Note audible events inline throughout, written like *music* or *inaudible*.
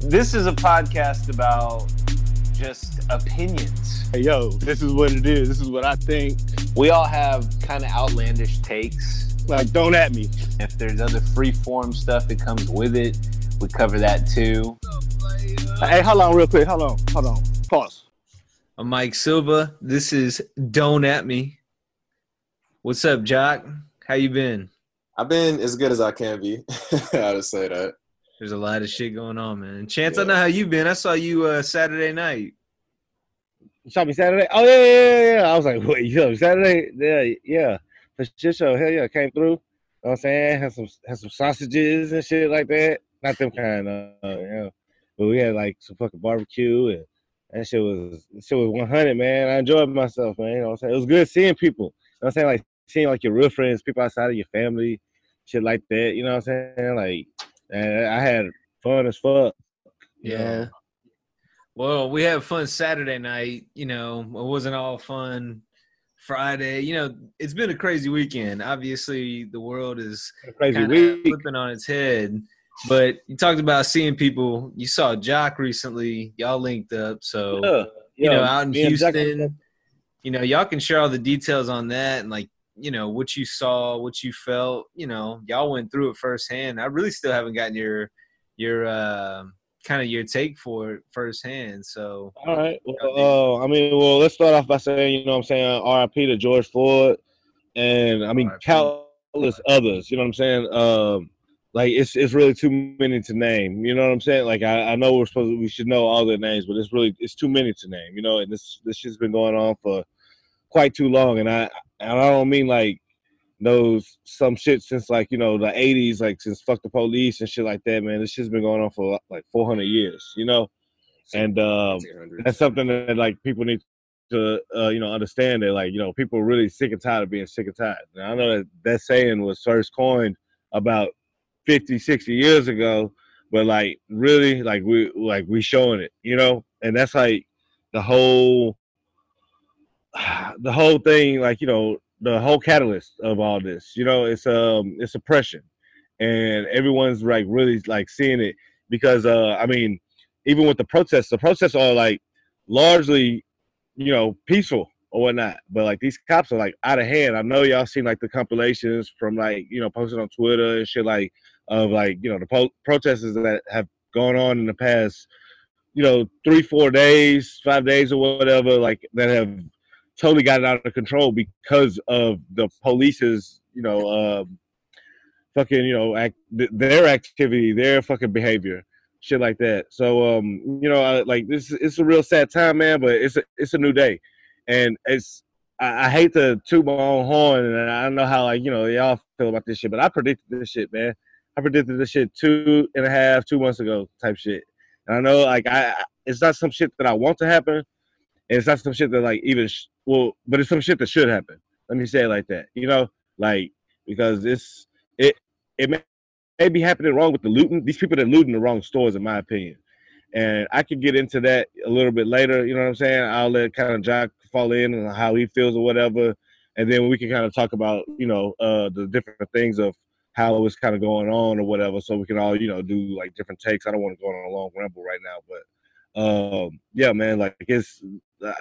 This is a podcast about just opinions. Hey, yo, this is what it is. This is what I think. We all have kind of outlandish takes. Like, don't at me. If there's other free form stuff that comes with it, we cover that too. Hey, hold on, real quick. Hold on, hold on. Pause. I'm Mike Silva. This is Don't At Me. What's up, Jock? How you been? I've been as good as I can be. *laughs* How to say that? There's a lot of shit going on, man. Chance, yeah. I know how you been. I saw you uh, Saturday night. You saw me Saturday? Oh yeah, yeah, yeah. I was like, *laughs* wait, yo, Saturday? Yeah, yeah. For shit show, hell yeah, came through. You know what I'm saying? Had some had some sausages and shit like that. Not them kind of, uh, you know. But we had like some fucking barbecue and that shit was shit was 100, man. I enjoyed myself, man. You know what I'm saying? It was good seeing people. You know what I'm saying? Like seeing like your real friends, people outside of your family, shit like that. You know what I'm saying? Like and I had fun as fuck. Yeah. Know? Well, we had fun Saturday night. You know, it wasn't all fun Friday. You know, it's been a crazy weekend. Obviously, the world is crazy week. flipping on its head. But you talked about seeing people. You saw Jock recently. Y'all linked up. So, yeah. you know, out in Houston, you know, y'all can share all the details on that and like you know what you saw, what you felt. You know, y'all went through it firsthand. I really still haven't gotten your your uh, kind of your take for it firsthand. So, all right. Well, uh, I mean, well, let's start off by saying, you know, what I'm saying R.I.P. to George Floyd, and I mean countless others. You know what I'm saying? Um, like it's it's really too many to name. You know what I'm saying? Like I, I know we're supposed to, we should know all their names, but it's really it's too many to name. You know, and this this shit's been going on for quite too long, and I and I don't mean like knows some shit since like you know the 80s like since fuck the police and shit like that man. This shit's been going on for like 400 years you know? And um, that's something that like people need to uh, you know understand that like you know people are really sick and tired of being sick and tired. And i know that that saying was first coined about 50 60 years ago but like really like we like we showing it you know? And that's like the whole *sighs* the whole thing, like you know, the whole catalyst of all this, you know, it's um, it's oppression, and everyone's like really like seeing it because uh, I mean, even with the protests, the protests are like largely, you know, peaceful or whatnot, but like these cops are like out of hand. I know y'all seen like the compilations from like you know posted on Twitter and shit like of like you know the po- protests that have gone on in the past you know three four days five days or whatever like that have totally got it out of control because of the police's, you know, um, fucking, you know, act, their activity, their fucking behavior, shit like that. So, um, you know, I, like this, it's a real sad time, man. But it's a, it's a new day, and it's. I, I hate to toot my own horn, and I don't know how like you know y'all feel about this shit, but I predicted this shit, man. I predicted this shit two and a half, two months ago, type shit. And I know, like, I it's not some shit that I want to happen, and it's not some shit that like even sh- well, but it's some shit that should happen. Let me say it like that. You know, like because it's it it may, may be happening wrong with the looting. These people that looting the wrong stores, in my opinion. And I could get into that a little bit later. You know what I'm saying? I'll let kind of Jack fall in and how he feels or whatever, and then we can kind of talk about you know uh, the different things of how it's kind of going on or whatever, so we can all you know do like different takes. I don't want to go on a long ramble right now, but um, yeah, man, like it's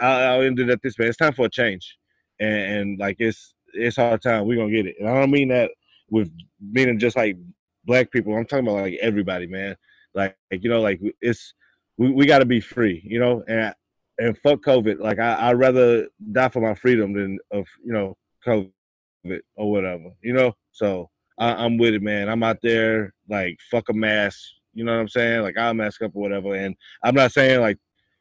I'll end it at this man. It's time for a change, and, and like it's it's our time. We're gonna get it, and I don't mean that with meaning just like black people. I'm talking about like everybody, man. Like, like you know, like it's we, we got to be free, you know, and and fuck COVID. Like I I'd rather die for my freedom than of you know COVID or whatever, you know. So I, I'm with it, man. I'm out there like fuck a mask you know what I'm saying? Like I'll mask up or whatever. And I'm not saying like,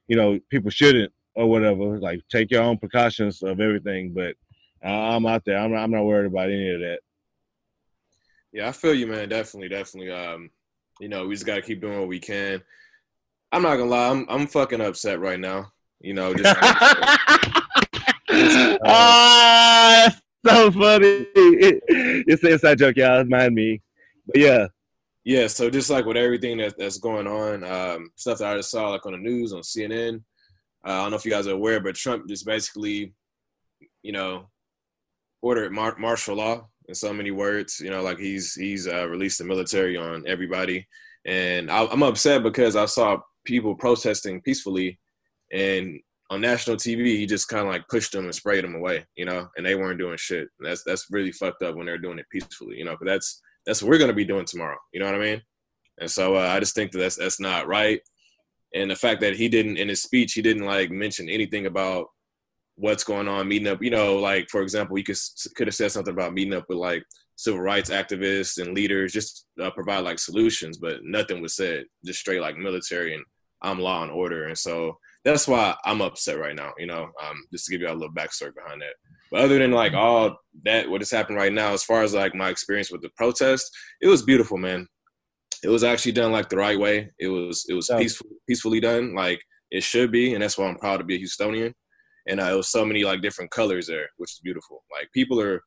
you know, people shouldn't or whatever. Like take your own precautions of everything. But I'm out there. I'm not, I'm not worried about any of that. Yeah, I feel you, man. Definitely, definitely. Um, you know, we just gotta keep doing what we can. I'm not gonna lie, I'm I'm fucking upset right now. You know, just. ah, *laughs* *laughs* so funny. *laughs* It's an inside joke, y'all. Mind me. But yeah, yeah, so just like with everything that, that's going on, um, stuff that I just saw like on the news on CNN. Uh, I don't know if you guys are aware, but Trump just basically, you know, ordered mar- martial law in so many words. You know, like he's he's uh, released the military on everybody and I, I'm upset because I saw people protesting peacefully, and on national TV, he just kind of like pushed them and sprayed them away, you know, and they weren't doing shit. That's that's really fucked up when they're doing it peacefully, you know. But that's that's what we're gonna be doing tomorrow, you know what I mean? And so uh, I just think that that's that's not right. And the fact that he didn't in his speech, he didn't like mention anything about what's going on, meeting up. You know, like for example, you could could have said something about meeting up with like civil rights activists and leaders, just uh, provide like solutions, but nothing was said. Just straight like military and I'm law and order, and so that's why I'm upset right now. You know, um, just to give you a little backstory behind that. But other than like all that, what has happened right now, as far as like my experience with the protest, it was beautiful, man. It was actually done like the right way. It was it was yeah. peaceful, peacefully done, like it should be, and that's why I'm proud to be a Houstonian. And uh, it was so many like different colors there, which is beautiful. Like people are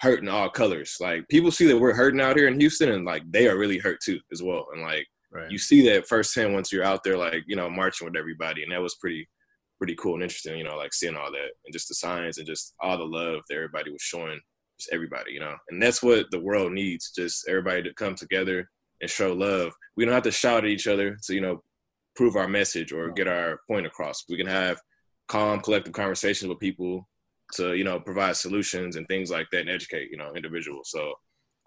hurting all colors. Like people see that we're hurting out here in Houston, and like they are really hurt too as well. And like Right. You see that firsthand once you're out there, like you know, marching with everybody, and that was pretty, pretty cool and interesting. You know, like seeing all that and just the signs and just all the love that everybody was showing, just everybody. You know, and that's what the world needs: just everybody to come together and show love. We don't have to shout at each other to you know prove our message or get our point across. We can have calm, collective conversations with people to you know provide solutions and things like that and educate you know individuals. So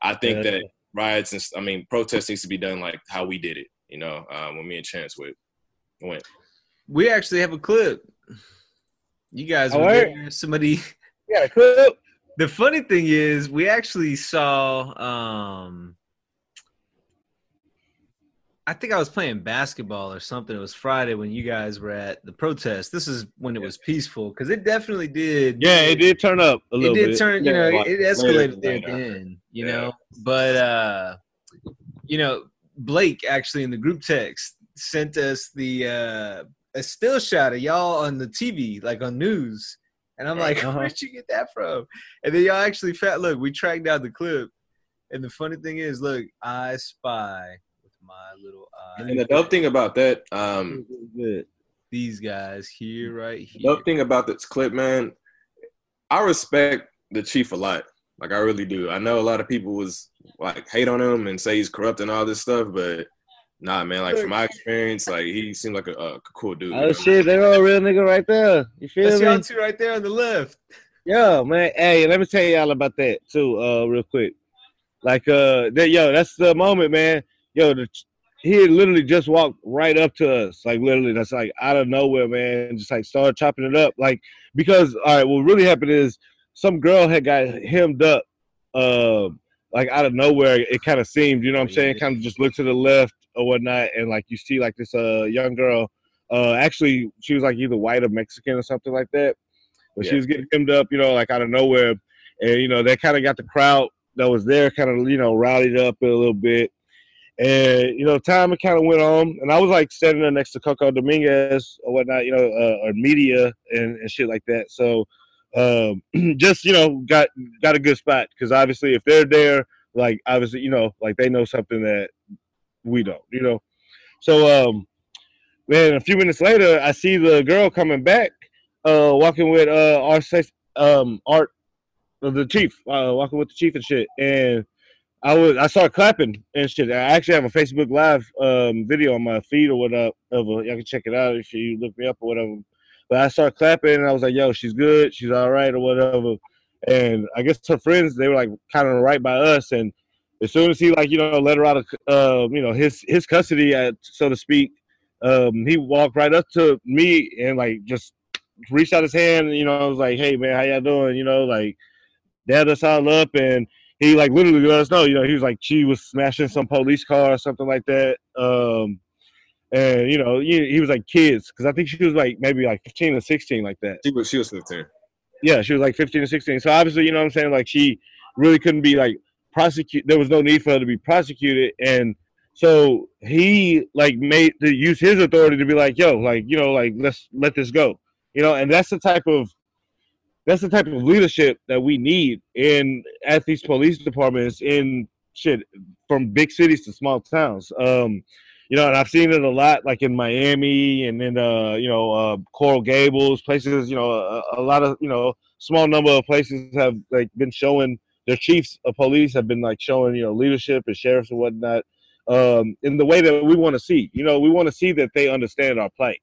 I think yeah. that riots and I mean protests needs to be done like how we did it. You know, um, when me and Chance went. went. We actually have a clip. You guys were there. Somebody. *laughs* Yeah, a clip. The funny thing is, we actually saw. um I think I was playing basketball or something. It was Friday when you guys were at the protest. This is when it was peaceful because it definitely did. Yeah, it did turn up a little. It did bit. turn. You know, it, escalated there at the end. You yeah. know, but uh, you know, Blake actually in the group text sent us the uh, a still shot of y'all on the TV, like on news. And I'm like, *laughs* uh-huh. where'd you get that from? And then y'all actually found, look, we tracked down the clip. And the funny thing is, look, I spy my little eye. And the dope thing about that, um, these guys here, right here. Dope thing about this clip, man, I respect the chief a lot. Like I really do. I know a lot of people was like hate on him and say he's corrupt and all this stuff, but nah, man. Like from my experience, like he seemed like a, a cool dude. Oh shit, they're all real nigga right there. You feel That's me? y'all two right there on the left. Yeah, man. Hey, let me tell y'all about that too, uh, real quick. Like, uh, that, yo, that's the moment, man yo, the, he literally just walked right up to us, like literally, that's like out of nowhere, man. Just like started chopping it up, like because all right, what really happened is some girl had got hemmed up, uh, like out of nowhere. It kind of seemed, you know what I'm saying? Kind of just looked to the left or whatnot, and like you see, like this uh young girl, uh, actually she was like either white or Mexican or something like that, but yeah. she was getting hemmed up, you know, like out of nowhere, and you know they kind of got the crowd that was there kind of you know rallied up a little bit and you know, time kind of went on, and I was like standing there next to Coco Dominguez or whatnot, you know, uh, or media and, and shit like that. So um, *clears throat* just you know, got got a good spot because obviously, if they're there, like obviously, you know, like they know something that we don't, you know. So um, then a few minutes later, I see the girl coming back, uh, walking with uh, our um, Art, the chief, uh, walking with the chief and shit, and I was I started clapping and shit. I actually have a Facebook Live um, video on my feed or whatever. Y'all can check it out if you look me up or whatever. But I started clapping and I was like, "Yo, she's good. She's all right or whatever." And I guess her friends they were like kind of right by us. And as soon as he like you know let her out of uh, you know his his custody, at, so to speak, um, he walked right up to me and like just reached out his hand. And, you know, I was like, "Hey man, how y'all doing?" You know, like dabbed us all up and he like literally let us know, you know, he was like she was smashing some police car or something like that. Um, and you know, he, he was like kids because I think she was like maybe like fifteen or sixteen, like that. She was she was fifteen. Yeah, she was like fifteen or sixteen. So obviously, you know what I'm saying, like she really couldn't be like prosecuted. There was no need for her to be prosecuted, and so he like made to use his authority to be like, yo, like you know, like let's let this go, you know, and that's the type of that's the type of leadership that we need in at these police departments in shit from big cities to small towns. Um, you know, and I've seen it a lot, like in Miami and in uh, you know, uh, Coral Gables, places. You know, a, a, lot of you know, small number of places have like been showing their chiefs of police have been like showing you know leadership and sheriffs and whatnot. um, in the way that we want to see. You know, we want to see that they understand our plight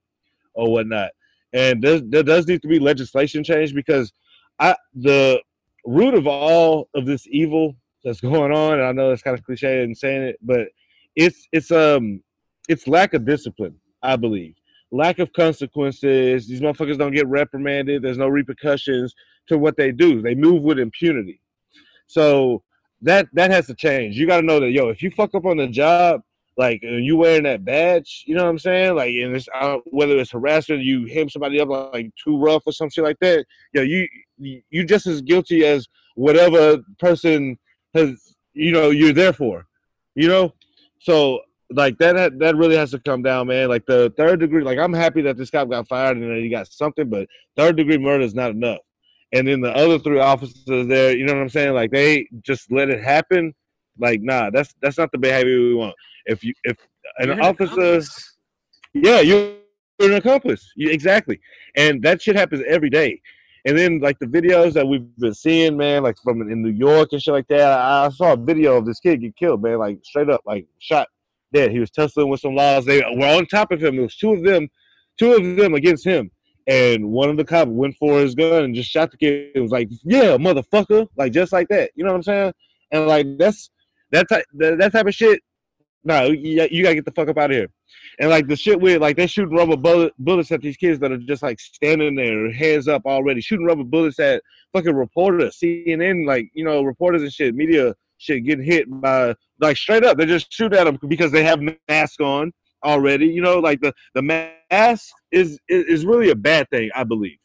or whatnot. And there, there does need to be legislation change because I the root of all of this evil that's going on, and I know it's kind of cliche in saying it, but it's it's um it's lack of discipline, I believe. Lack of consequences. These motherfuckers don't get reprimanded. There's no repercussions to what they do. They move with impunity. So that that has to change. You got to know that yo, if you fuck up on the job, like you wearing that badge, you know what I'm saying? Like, and it's uh, whether it's harassment, you hit somebody up like too rough or some shit like that. Yo, you you just as guilty as whatever person has. You know, you're there for. You know, so like that that really has to come down, man. Like the third degree, like I'm happy that this cop got fired and he got something, but third degree murder is not enough and then the other three officers there, you know what I'm saying? Like they just let it happen. Like nah, that's that's not the behavior we want. If you if an, an officer, yeah, you're an accomplice. You, exactly, and that shit happens every day. And then like the videos that we've been seeing, man, like from in New York and shit like that. I, I saw a video of this kid get killed, man, like straight up, like shot dead. He was tussling with some laws. They were on top of him. There was two of them, two of them against him and one of the cops went for his gun and just shot the kid. It was like, yeah, motherfucker, like just like that. You know what I'm saying? And like that's that type that, that type of shit. No, you, you gotta get the fuck up out of here. And like the shit with like they shooting rubber bullet, bullets at these kids that are just like standing there, hands up already, shooting rubber bullets at fucking reporters, CNN, like you know reporters and shit, media shit getting hit by like straight up. They just shoot at them because they have masks on already. You know, like the the mask is is really a bad thing, I believe,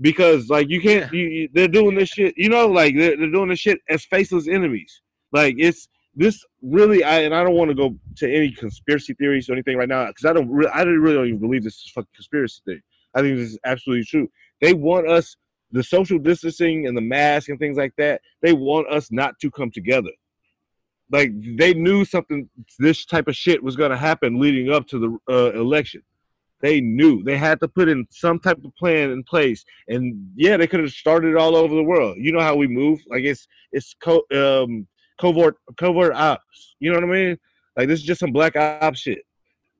because like you can't. You, they're doing this shit. You know, like they're, they're doing this shit as faceless enemies. Like it's this really. I and I don't want to go to any conspiracy theories or anything right now because I don't. I really don't even believe this is fucking conspiracy thing. I think this is absolutely true. They want us the social distancing and the mask and things like that. They want us not to come together like they knew something this type of shit was going to happen leading up to the uh, election they knew they had to put in some type of plan in place and yeah they could have started all over the world you know how we move like it's it's co- um, covert covert ops. You know what i mean? Like this is just some black ops shit.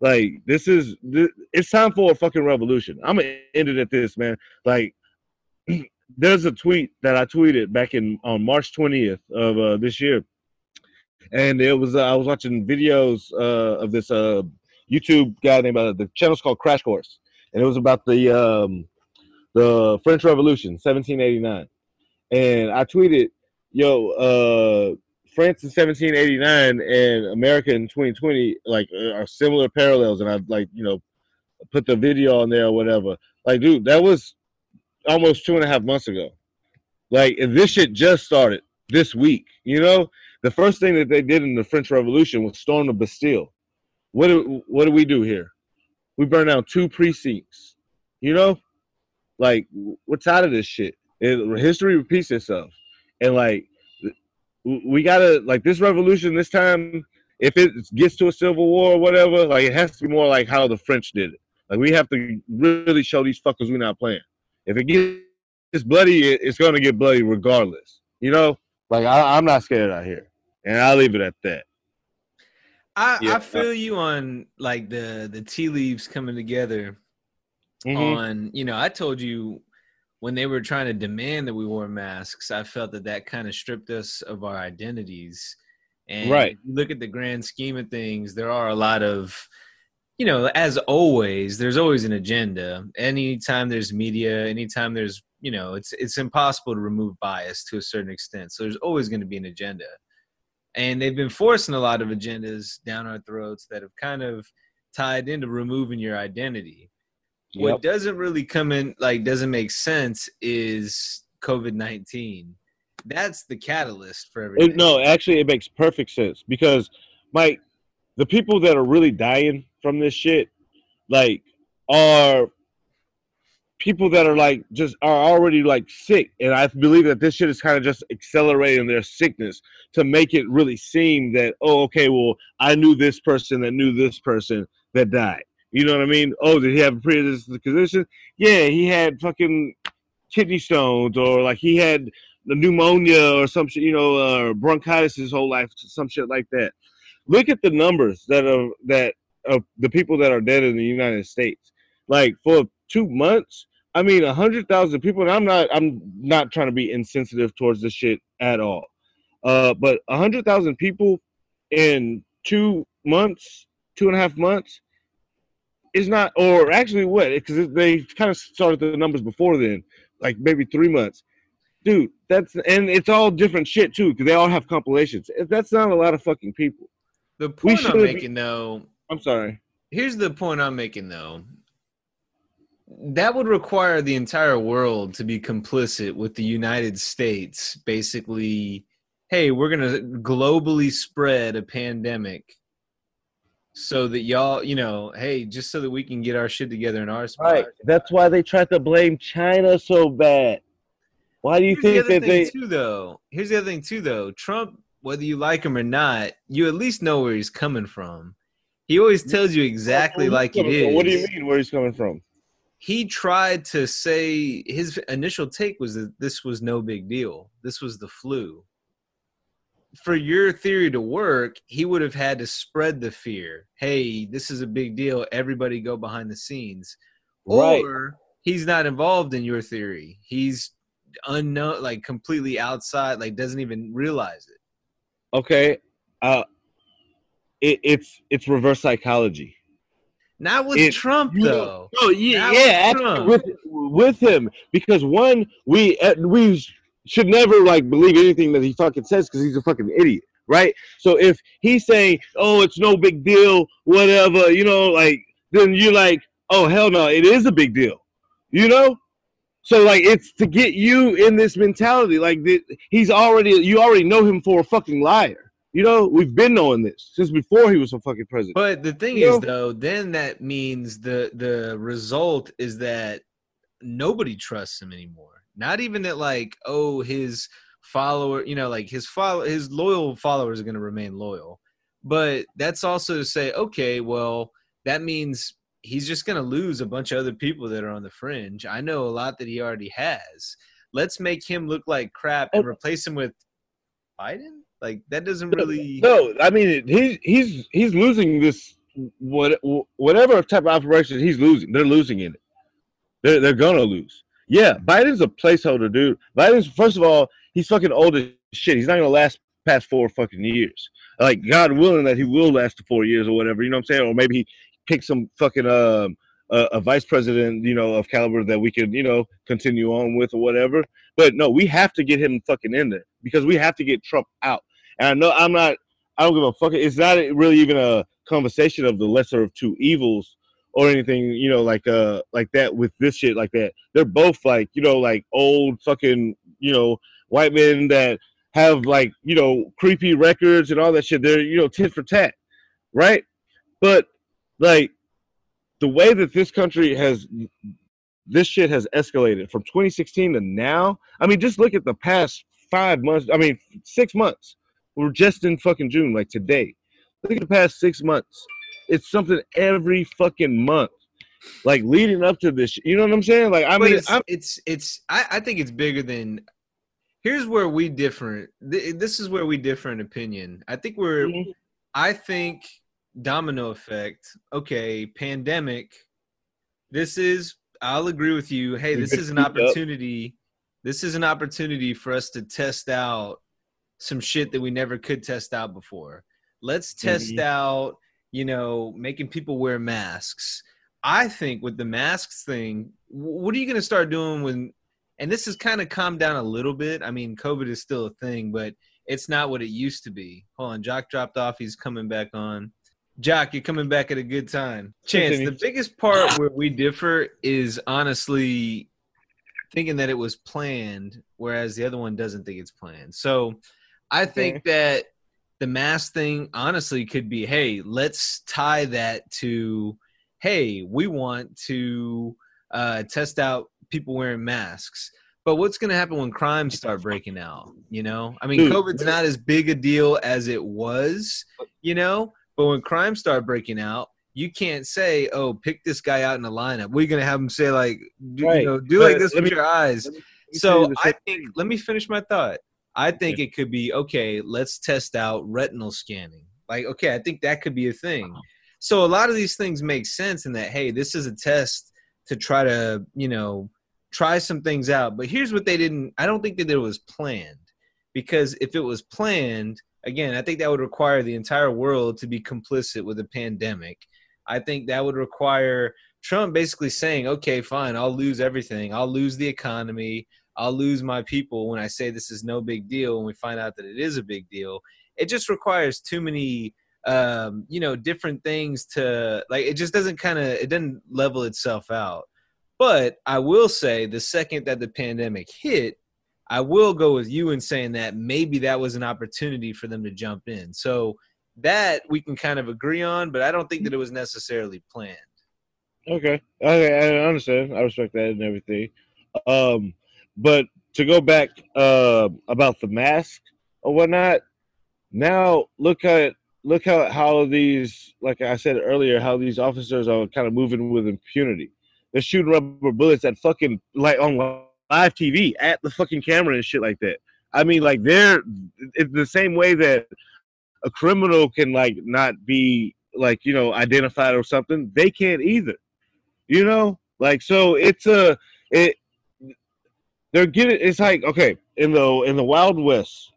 Like this is this, it's time for a fucking revolution. I'm gonna end it at this man. Like *clears throat* there's a tweet that i tweeted back in on march 20th of uh, this year. And it was uh, I was watching videos uh, of this uh, YouTube guy named uh, the channel's called Crash Course, and it was about the um, the French Revolution, 1789, and I tweeted, "Yo, uh, France in 1789 and America in 2020 like uh, are similar parallels," and I like you know put the video on there or whatever. Like, dude, that was almost two and a half months ago. Like, this shit just started this week, you know? the first thing that they did in the French Revolution was storm the Bastille. What do, what do we do here? We burn down two precincts. You know, like what's out of this shit? It, history repeats itself, and like we gotta like this revolution this time. If it gets to a civil war or whatever, like it has to be more like how the French did it. Like we have to really show these fuckers we're not playing. If it gets bloody, it's gonna get bloody regardless. You know, like I, I'm not scared out here and I'll leave it at that. I, yeah. I feel you on like the the tea leaves coming together. Mm-hmm. On you know, I told you when they were trying to demand that we wore masks, I felt that that kind of stripped us of our identities. And right. look at the grand scheme of things, there are a lot of, you know, as always, there's always an agenda. Anytime there's media, anytime there's, you know, it's it's impossible to remove bias to a certain extent. So there's always going to be an agenda and they've been forcing a lot of agendas down our throats that have kind of tied into removing your identity. Yep. What doesn't really come in, like, doesn't make sense is COVID 19. That's the catalyst for everything. It, no, actually, it makes perfect sense because, Mike, the people that are really dying from this shit, like, are people that are like just are already like sick and i believe that this shit is kind of just accelerating their sickness to make it really seem that oh okay well i knew this person that knew this person that died you know what i mean oh did he have a pre-existing condition yeah he had fucking kidney stones or like he had the pneumonia or some shit you know uh, bronchitis his whole life some shit like that look at the numbers that are that of the people that are dead in the United States. Like for two months, I mean, a hundred thousand people. And I'm not I'm not trying to be insensitive towards this shit at all. Uh, but a hundred thousand people in two months, two and a half months, is not, or actually what? Because they kind of started the numbers before then, like maybe three months. Dude, that's and it's all different shit too, because they all have compilations. That's not a lot of fucking people. The point I'm making, be, though. I'm sorry. Here's the point I'm making, though. That would require the entire world to be complicit with the United States, basically hey, we're gonna globally spread a pandemic so that y'all, you know, hey, just so that we can get our shit together in our spot. Right. That's why they tried to blame China so bad. Why do you Here's think the that they? Too, though. Here's the other thing too, though. Trump, whether you like him or not, you at least know where he's coming from. He always tells you exactly like it is. What do you mean where he's coming from? He tried to say his initial take was that this was no big deal. This was the flu for your theory to work, he would have had to spread the fear. Hey, this is a big deal. Everybody go behind the scenes. Right. Or he's not involved in your theory. He's unknown, like completely outside, like doesn't even realize it. Okay. Uh, it, it's it's reverse psychology. Not with it, Trump, though. Oh yeah, yeah, with, with, with him because one, we uh, we should never like believe anything that he fucking says because he's a fucking idiot, right? So if he's saying, "Oh, it's no big deal," whatever, you know, like then you're like, "Oh hell no, it is a big deal," you know. So like it's to get you in this mentality, like he's already you already know him for a fucking liar. You know, we've been knowing this since before he was a fucking president. But the thing you is, know? though, then that means the the result is that nobody trusts him anymore not even that like oh his follower, you know, like his follow his loyal followers are going to remain loyal. But that's also to say, okay, well, that means he's just going to lose a bunch of other people that are on the fringe. I know a lot that he already has. Let's make him look like crap and oh. replace him with Biden. Like that doesn't really. No, I mean he's he's he's losing this what whatever type of operation he's losing. They're losing in it. They're they're gonna lose. Yeah, Biden's a placeholder, dude. Biden's first of all, he's fucking old as shit. He's not gonna last past four fucking years. Like God willing that he will last four years or whatever. You know what I'm saying? Or maybe he picks some fucking um uh, a vice president, you know, of caliber that we could, you know, continue on with or whatever. But no, we have to get him fucking in there because we have to get Trump out. And I know I'm not. I don't give a fuck. It's not really even a conversation of the lesser of two evils or anything, you know, like uh like that with this shit like that. They're both like, you know, like old fucking, you know, white men that have like, you know, creepy records and all that shit. They're, you know, tit for tat. Right? But like the way that this country has this shit has escalated from 2016 to now. I mean, just look at the past five months. I mean, six months. We're just in fucking June, like today. Look at the past six months it's something every fucking month like leading up to this you know what i'm saying like i mean it's, it's it's, I, I think it's bigger than here's where we different this is where we differ in opinion i think we're mm-hmm. i think domino effect okay pandemic this is i'll agree with you hey this is an opportunity this is an opportunity for us to test out some shit that we never could test out before let's test mm-hmm. out you know, making people wear masks. I think with the masks thing, what are you going to start doing when? And this has kind of calmed down a little bit. I mean, COVID is still a thing, but it's not what it used to be. Hold on, Jock dropped off. He's coming back on. Jock, you're coming back at a good time. Chance, the biggest part where we differ is honestly thinking that it was planned, whereas the other one doesn't think it's planned. So I think okay. that the mask thing honestly could be hey let's tie that to hey we want to uh, test out people wearing masks. But what's going to happen when crimes start breaking out you know? I mean Dude, covid's not as big a deal as it was you know? But when crimes start breaking out you can't say oh pick this guy out in the lineup. We're going to have him say like do, right. you know, do like this with me, your eyes? so i think let me finish my thought I think it could be okay. Let's test out retinal scanning. Like, okay, I think that could be a thing. Uh-huh. So a lot of these things make sense in that, hey, this is a test to try to, you know, try some things out. But here's what they didn't, I don't think that it was planned. Because if it was planned, again, I think that would require the entire world to be complicit with a pandemic. I think that would require Trump basically saying, okay, fine, I'll lose everything. I'll lose the economy. I'll lose my people when I say this is no big deal and we find out that it is a big deal. It just requires too many um, you know, different things to like it just doesn't kind of it doesn't level itself out. But I will say the second that the pandemic hit, I will go with you in saying that maybe that was an opportunity for them to jump in. So that we can kind of agree on, but I don't think that it was necessarily planned. Okay, okay, I understand. I respect that and everything. Um, but to go back uh, about the mask or whatnot, now look at look at how these, like I said earlier, how these officers are kind of moving with impunity. They're shooting rubber bullets at fucking like on live TV at the fucking camera and shit like that. I mean, like they're it's the same way that a criminal can like not be like you know identified or something. They can't either. You know, like so it's a it. They're getting. It's like okay in the in the Wild West.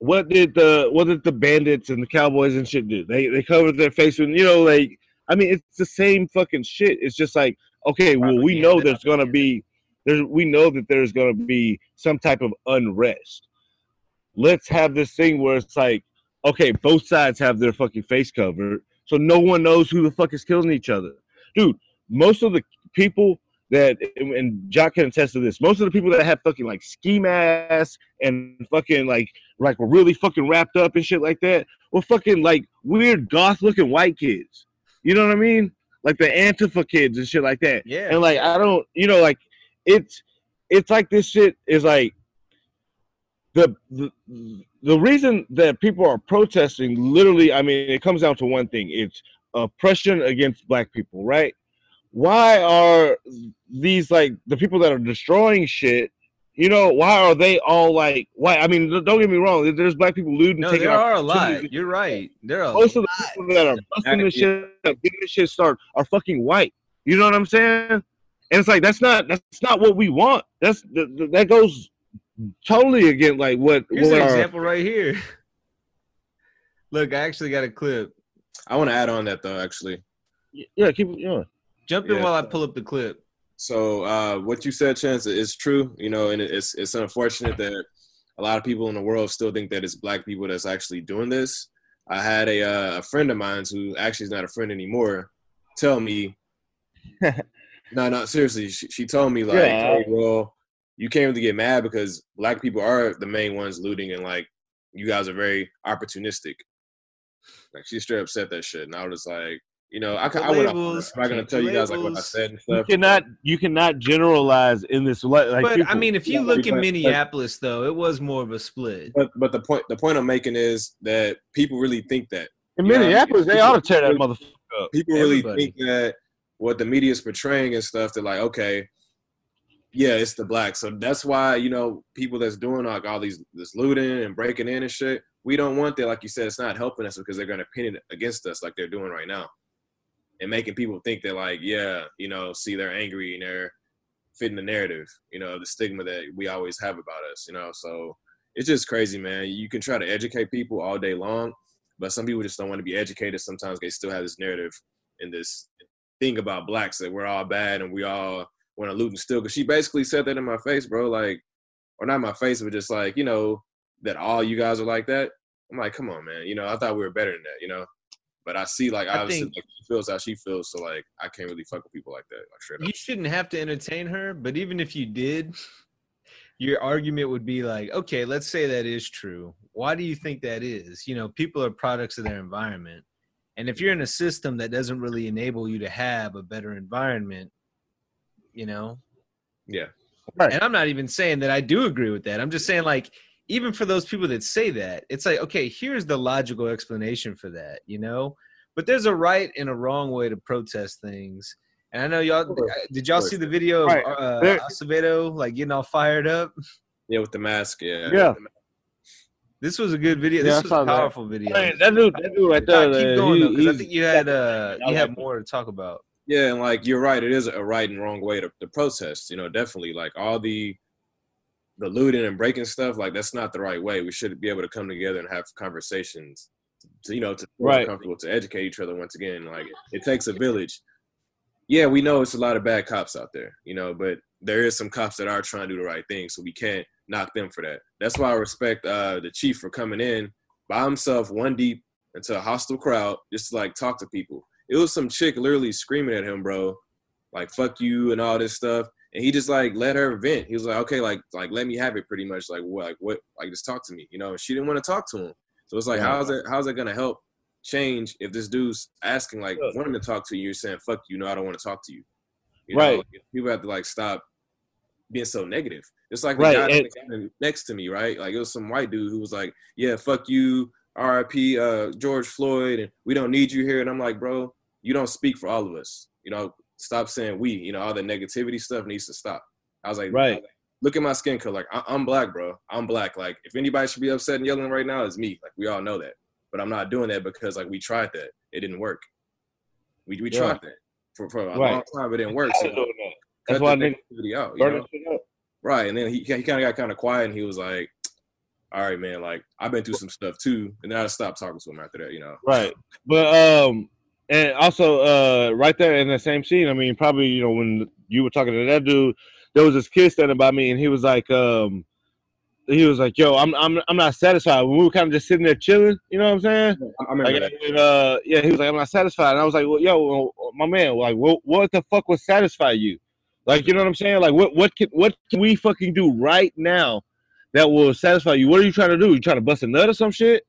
What did the what did the bandits and the cowboys and shit do? They they covered their face with you know like I mean it's the same fucking shit. It's just like okay, well we know there's gonna be there's we know that there's gonna be some type of unrest. Let's have this thing where it's like okay, both sides have their fucking face covered, so no one knows who the fuck is killing each other. Dude, most of the people that and Jock can attest to this. Most of the people that have fucking like ski masks and fucking like like were really fucking wrapped up and shit like that were fucking like weird goth looking white kids. You know what I mean? Like the Antifa kids and shit like that. Yeah. And like I don't, you know, like it's it's like this shit is like the the the reason that people are protesting literally, I mean, it comes down to one thing. It's oppression against black people, right? Why are these like the people that are destroying shit? You know, why are they all like? Why? I mean, don't get me wrong. There's black people looting. No, there are a lot. You're right. There are most of the people that are busting this shit up, getting this shit started, are fucking white. You know what I'm saying? And it's like that's not that's not what we want. That's that goes totally against like what. Here's what an our, example right here. *laughs* Look, I actually got a clip. I want to add on that though. Actually. Yeah, keep it going. Jump in yeah. while I pull up the clip. So uh, what you said, Chance, is true. You know, and it's it's unfortunate that a lot of people in the world still think that it's black people that's actually doing this. I had a uh, a friend of mine who actually is not a friend anymore tell me, *laughs* no, no, seriously, she, she told me like, yeah. hey, well, you can't really get mad because black people are the main ones looting and like you guys are very opportunistic. Like she straight up said that shit, and I was like, you know, I, I would. I'm not gonna tell you guys like what I said and stuff. You cannot, you cannot generalize in this. Like, but people, I mean, if you yeah, look in Minneapolis, but, though, it was more of a split. But but the point the point I'm making is that people really think that in Minneapolis they ought to tear that motherfucker up. People really Everybody. think that what the media is portraying and stuff. They're like, okay, yeah, it's the black. So that's why you know people that's doing like all these this looting and breaking in and shit. We don't want that. Like you said, it's not helping us because they're going to pin it against us like they're doing right now and making people think that like yeah you know see they're angry and they're fitting the narrative you know the stigma that we always have about us you know? So it's just crazy man. You can try to educate people all day long but some people just don't want to be educated. Sometimes they still have this narrative and this thing about blacks that we're all bad and we all want to loot and steal. Because she basically said that in my face bro like or not my face but just like you know that all you guys are like that. I'm like come on man you know i thought we were better than that you know but I see like obviously like, she feels how she feels, so like I can't really fuck with people like that. Like straight You shouldn't have to entertain her, but even if you did, your argument would be like, okay, let's say that is true. Why do you think that is? You know, people are products of their environment. And if you're in a system that doesn't really enable you to have a better environment, you know? Yeah. Right. And I'm not even saying that I do agree with that. I'm just saying like even for those people that say that, it's like, okay, here's the logical explanation for that, you know? But there's a right and a wrong way to protest things. And I know y'all did y'all see the video of right. uh, Acevedo like getting all fired up? Yeah, with the mask. Yeah. Yeah. This was a good video. This yeah, was a powerful that. video. Hey, that dude, that dude right there. Keep going though, because I think you had uh, you had more to talk about. Yeah, and like you're right, it is a right and wrong way to, to protest. You know, definitely like all the the looting and breaking stuff. Like that's not the right way. We should be able to come together and have conversations. To, you know, to feel right. comfortable to educate each other. Once again, like it takes a village. Yeah, we know it's a lot of bad cops out there. You know, but there is some cops that are trying to do the right thing, so we can't knock them for that. That's why I respect uh, the chief for coming in by himself, one deep, into a hostile crowd, just to like talk to people it was some chick literally screaming at him, bro, like "fuck you" and all this stuff, and he just like let her vent. He was like, "Okay, like like let me have it," pretty much. Like what, like what, like just talk to me, you know. She didn't want to talk to him, so it's like, yeah. how's it how's it gonna help change if this dude's asking like wanting to talk to you, you're saying "fuck you," no, I don't want to talk to you. you right. Know? People have to like stop being so negative. It's like the right. guy next to me, right? Like it was some white dude who was like, "Yeah, fuck you." RIP uh, George Floyd, and we don't need you here. And I'm like, bro, you don't speak for all of us. You know, stop saying we. You know, all the negativity stuff needs to stop. I was like, right. Look at my skin color. Like I- am black, bro. I'm black. Like if anybody should be upset and yelling right now, it's me. Like we all know that. But I'm not doing that because like we tried that. It didn't work. We we yeah. tried that for, for a right. long time. It didn't work. So That's why negativity out. You know? Right. And then he he kind of got kind of quiet and he was like, all right, man, like I've been through some stuff too, and then I stopped talking to him after that, you know. Right, but um, and also uh, right there in the same scene, I mean, probably you know when you were talking to that dude, there was this kid standing by me, and he was like, um, he was like, "Yo, I'm I'm I'm not satisfied." We were kind of just sitting there chilling, you know what I'm saying? I remember like, that. And, uh, yeah, he was like, "I'm not satisfied," and I was like, well, "Yo, my man, like, what what the fuck would satisfy you?" Like, you know what I'm saying? Like, what what can what can we fucking do right now that will satisfy you. What are you trying to do? You trying to bust a nut or some shit?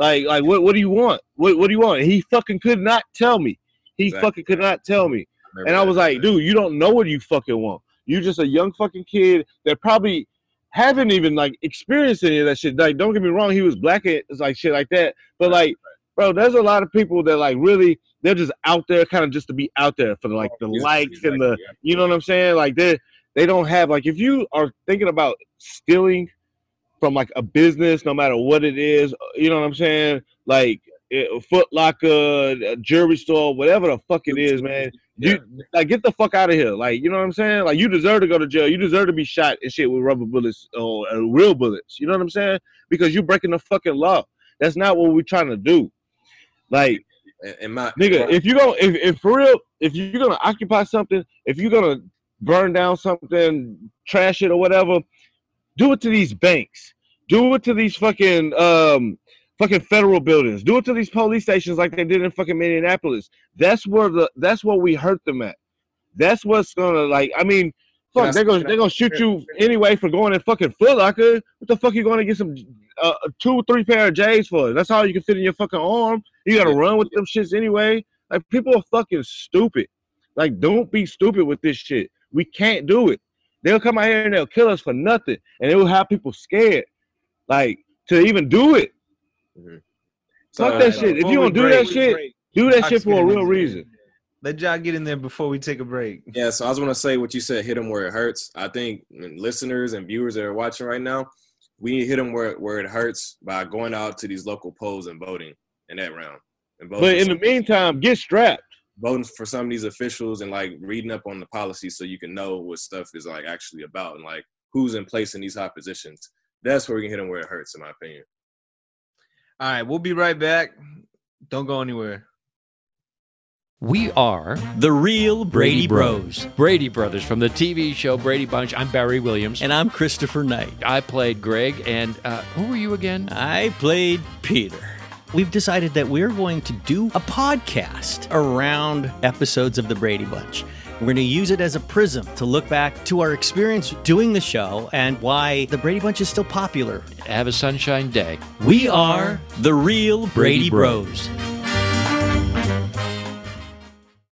Like, like what? What do you want? What What do you want? he fucking could not tell me. He exactly. fucking could not tell me. I and I was like, dude, you don't know what you fucking want. You just a young fucking kid that probably haven't even like experienced any of that shit. Like, don't get me wrong, he was black and like shit like that. But like, bro, there's a lot of people that like really they're just out there, kind of just to be out there for like the likes and the, you know what I'm saying? Like they they don't have like if you are thinking about stealing from like a business, no matter what it is. You know what I'm saying? Like a Foot Locker, a jewelry store, whatever the fuck it is, man. You yeah. like get the fuck out of here. Like you know what I'm saying? Like you deserve to go to jail. You deserve to be shot and shit with rubber bullets or uh, real bullets. You know what I'm saying? Because you're breaking the fucking law. That's not what we're trying to do. Like, my nigga, if you go, if, if for real, if you're gonna occupy something, if you're gonna burn down something, trash it or whatever, do it to these banks. Do it to these fucking um fucking federal buildings. Do it to these police stations like they did in fucking Minneapolis. That's where the that's what we hurt them at. That's what's gonna like. I mean, fuck, they're gonna they're gonna shoot you anyway for going in fucking Foot Locker. What the fuck you gonna get some uh, two three pair of J's for? That's all you can fit in your fucking arm. You gotta run with them shits anyway. Like people are fucking stupid. Like don't be stupid with this shit. We can't do it. They'll come out here and they'll kill us for nothing, and it will have people scared, like to even do it. Mm-hmm. Fuck that shit. If you don't do break, that shit, break. do that shit for a real reason. Let y'all get in there before we take a break. Yeah, so I was going to say what you said, hit them where it hurts. I think listeners and viewers that are watching right now, we need to hit them where, where it hurts by going out to these local polls and voting in that round. but in the meantime, get strapped voting for some of these officials and like reading up on the policy so you can know what stuff is like actually about and like who's in place in these high positions. That's where we can hit them where it hurts, in my opinion. All right, we'll be right back. Don't go anywhere. We are the real Brady, Brady Bros. Brady Brothers from the TV show Brady Bunch. I'm Barry Williams. And I'm Christopher Knight. I played Greg. And uh, who were you again? I played Peter we've decided that we're going to do a podcast around episodes of The Brady Bunch. We're going to use it as a prism to look back to our experience doing the show and why the Brady Bunch is still popular. Have a sunshine day. We are the real Brady, Brady Bros.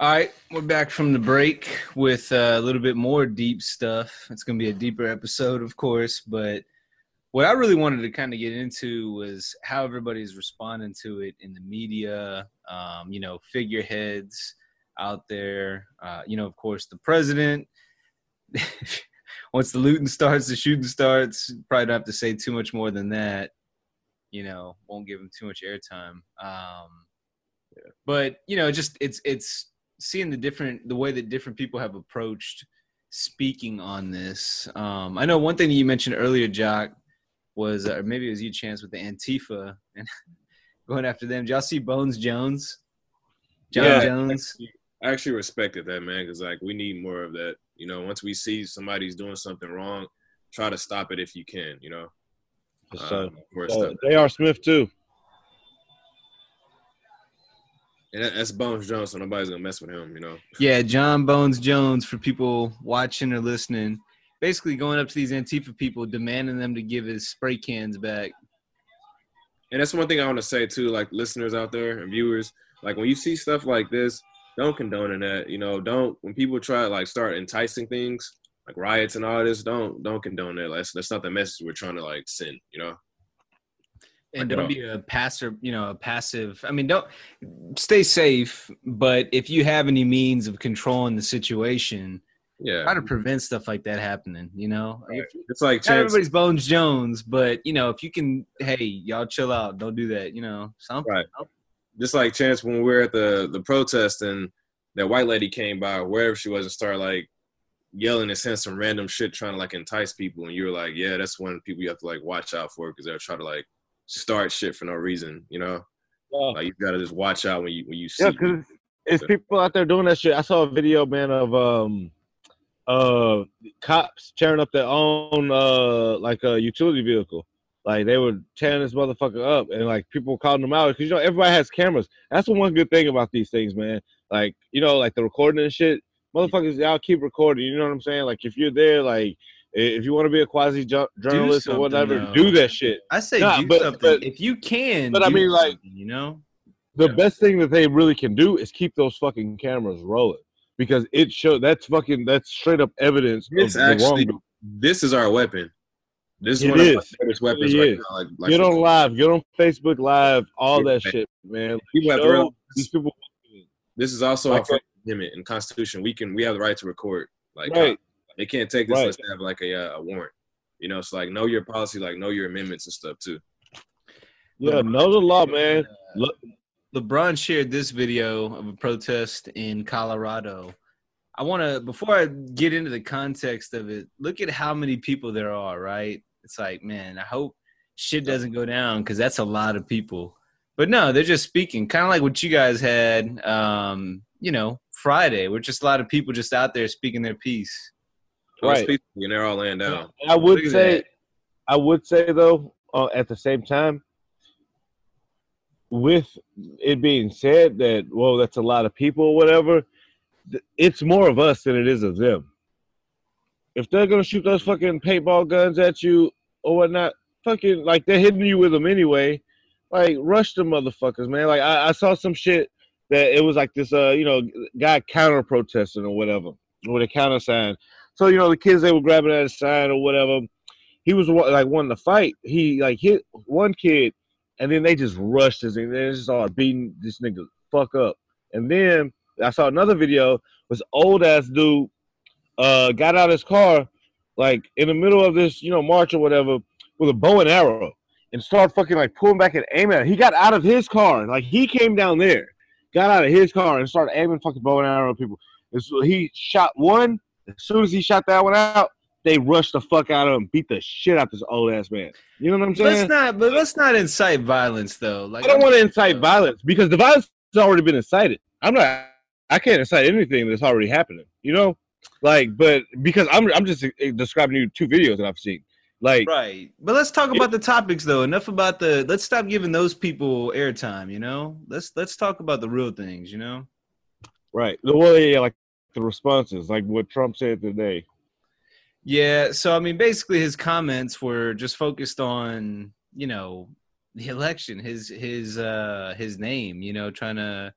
All right, we're back from the break with a little bit more deep stuff. It's going to be a deeper episode, of course, but what I really wanted to kind of get into was how everybody's responding to it in the media, um, you know, figureheads out there. Uh, you know, of course, the president. *laughs* Once the looting starts, the shooting starts. Probably don't have to say too much more than that. You know, won't give him too much airtime. Um. But you know, just it's it's seeing the different the way that different people have approached speaking on this. Um, I know one thing that you mentioned earlier, Jock, was or maybe it was you, Chance, with the Antifa and *laughs* going after them. Did y'all see Bones Jones? Jon yeah, Jones. I actually respected that man because like we need more of that. You know, once we see somebody's doing something wrong, try to stop it if you can. You know. So, um, uh, J.R. Smith too. And that's Bones Jones, so nobody's gonna mess with him, you know. Yeah, Jon Bones Jones for people watching or listening. Basically going up to these Antifa people, demanding them to give his spray cans back. And that's one thing I want to say too, like listeners out there and viewers, like when you see stuff like this, don't condone that. You know, don't when people try to like start enticing things like riots and all this, don't don't condone that. That's that's not the message we're trying to like send. You know. And don't be a passive, you know, a passive. I mean, don't stay safe, but if you have any means of controlling the situation, yeah, try to prevent stuff like that happening. You know, right. it's like chance- everybody's Bones Jones, but you know, if you can, hey, y'all chill out, don't do that. You know, something. Right just like chance when we were at the the protest and that white lady came by wherever she was and started like yelling and saying some random shit trying to like entice people and you were like yeah that's one of the people you have to like watch out for because they'll try to like start shit for no reason you know yeah. like you gotta just watch out when you when you see yeah because it's people out there doing that shit i saw a video man of um uh cops tearing up their own uh like a utility vehicle like they were tearing this motherfucker up, and like people calling them out because you know everybody has cameras. That's the one good thing about these things, man. Like you know, like the recording and shit. Motherfuckers, y'all keep recording. You know what I'm saying? Like if you're there, like if you want to be a quasi journalist or whatever, though. do that shit. I say nah, do but, something but, if you can. But I mean, like you know, the yeah. best thing that they really can do is keep those fucking cameras rolling because it shows that's fucking that's straight up evidence. It's actually this is our weapon. This is it one is. of my favorite weapons right now. Like, like get on live, get on Facebook Live, all that shit, man. People have real, these people. This is also like our amendment in Constitution. We can we have the right to record. Like right. They can't take this right. unless they have like a, uh, a warrant. You know, it's like know your policy, like know your amendments and stuff too. Yeah, know the law, man. Le- LeBron shared this video of a protest in Colorado. I want to, before I get into the context of it, look at how many people there are, right? it's like, man, I hope shit doesn't go down because that's a lot of people. But no, they're just speaking, kind of like what you guys had, um, you know, Friday. We're just a lot of people just out there speaking their piece. Right, people, and they're all laying down. I would say, that. I would say though, uh, at the same time, with it being said that, well, that's a lot of people or whatever, it's more of us than it is of them if they're gonna shoot those fucking paintball guns at you or whatnot, fucking like they're hitting you with them anyway. Like rush the motherfuckers, man. Like I, I saw some shit that it was like this, uh, you know, guy counter protesting or whatever with a counter sign. So you know the kids they were grabbing at a sign or whatever. He was like wanting to fight. He like hit one kid, and then they just rushed us and they just started beating this nigga fuck up. And then I saw another video was old ass dude uh, got out of his car, like in the middle of this, you know, march or whatever, with a bow and arrow, and started fucking like pulling back and aiming at. It. He got out of his car, like he came down there, got out of his car and started aiming fucking bow and arrow at people. And so he shot one. As soon as he shot that one out, they rushed the fuck out of him, beat the shit out this old ass man. You know what I'm saying? Let's not, but let's not incite violence though. Like I don't want to incite violence because the violence has already been incited. I'm not. I can't incite anything that's already happening. You know, like, but because I'm I'm just eh, describing you two videos that I've seen. Like right, but let's talk about the topics though. Enough about the. Let's stop giving those people airtime. You know, let's let's talk about the real things. You know, right. The way yeah, like the responses, like what Trump said today. Yeah, so I mean, basically, his comments were just focused on you know the election, his his uh his name. You know, trying to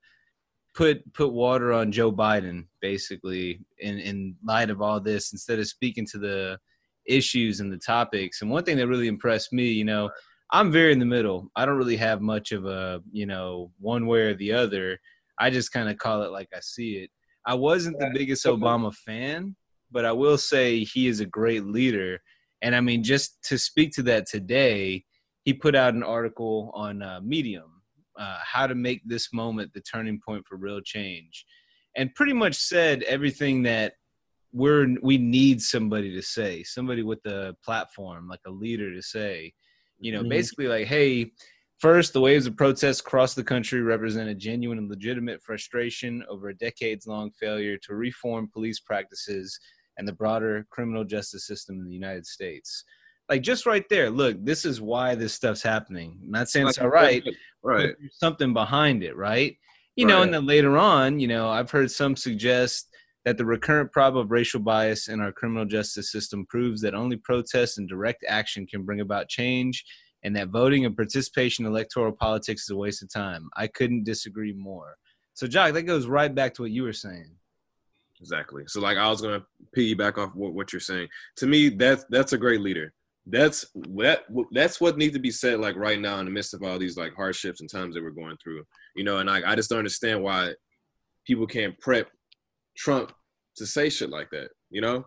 put put water on Joe Biden, basically, in in light of all this, instead of speaking to the issues and the topics. And one thing that really impressed me, you know, I'm very in the middle. I don't really have much of a, you know, one way or the other. I just kind of call it like I see it. I wasn't the biggest Obama fan, but I will say he is a great leader. And I mean, just to speak to that today, he put out an article on uh, Medium, uh, how to make this moment the turning point for real change, and pretty much said everything that we're we need somebody to say somebody with a platform like a leader to say you know mm-hmm. basically like hey first the waves of protests across the country represent a genuine and legitimate frustration over a decades long failure to reform police practices and the broader criminal justice system in the united states. Like just right there look this is why this stuff's happening. I'm not saying it's all right right. something behind it right? You right. know and then later on you know i've heard some suggest that the recurrent problem of racial bias in our criminal justice system proves that only protest and direct action can bring about change and that voting and participation in electoral politics is a waste of time. I couldn't disagree more. So, Jock, that goes right back to what you were saying. Exactly. So, like, I was to piggyback off what, what you're saying. To me, that's that's a great leader. That's that that's what needs to be said. Like right now, in the midst of all these like hardships and times that we're going through, you know. And like, I just don't understand why people can't prep Trump to say shit like that. You know,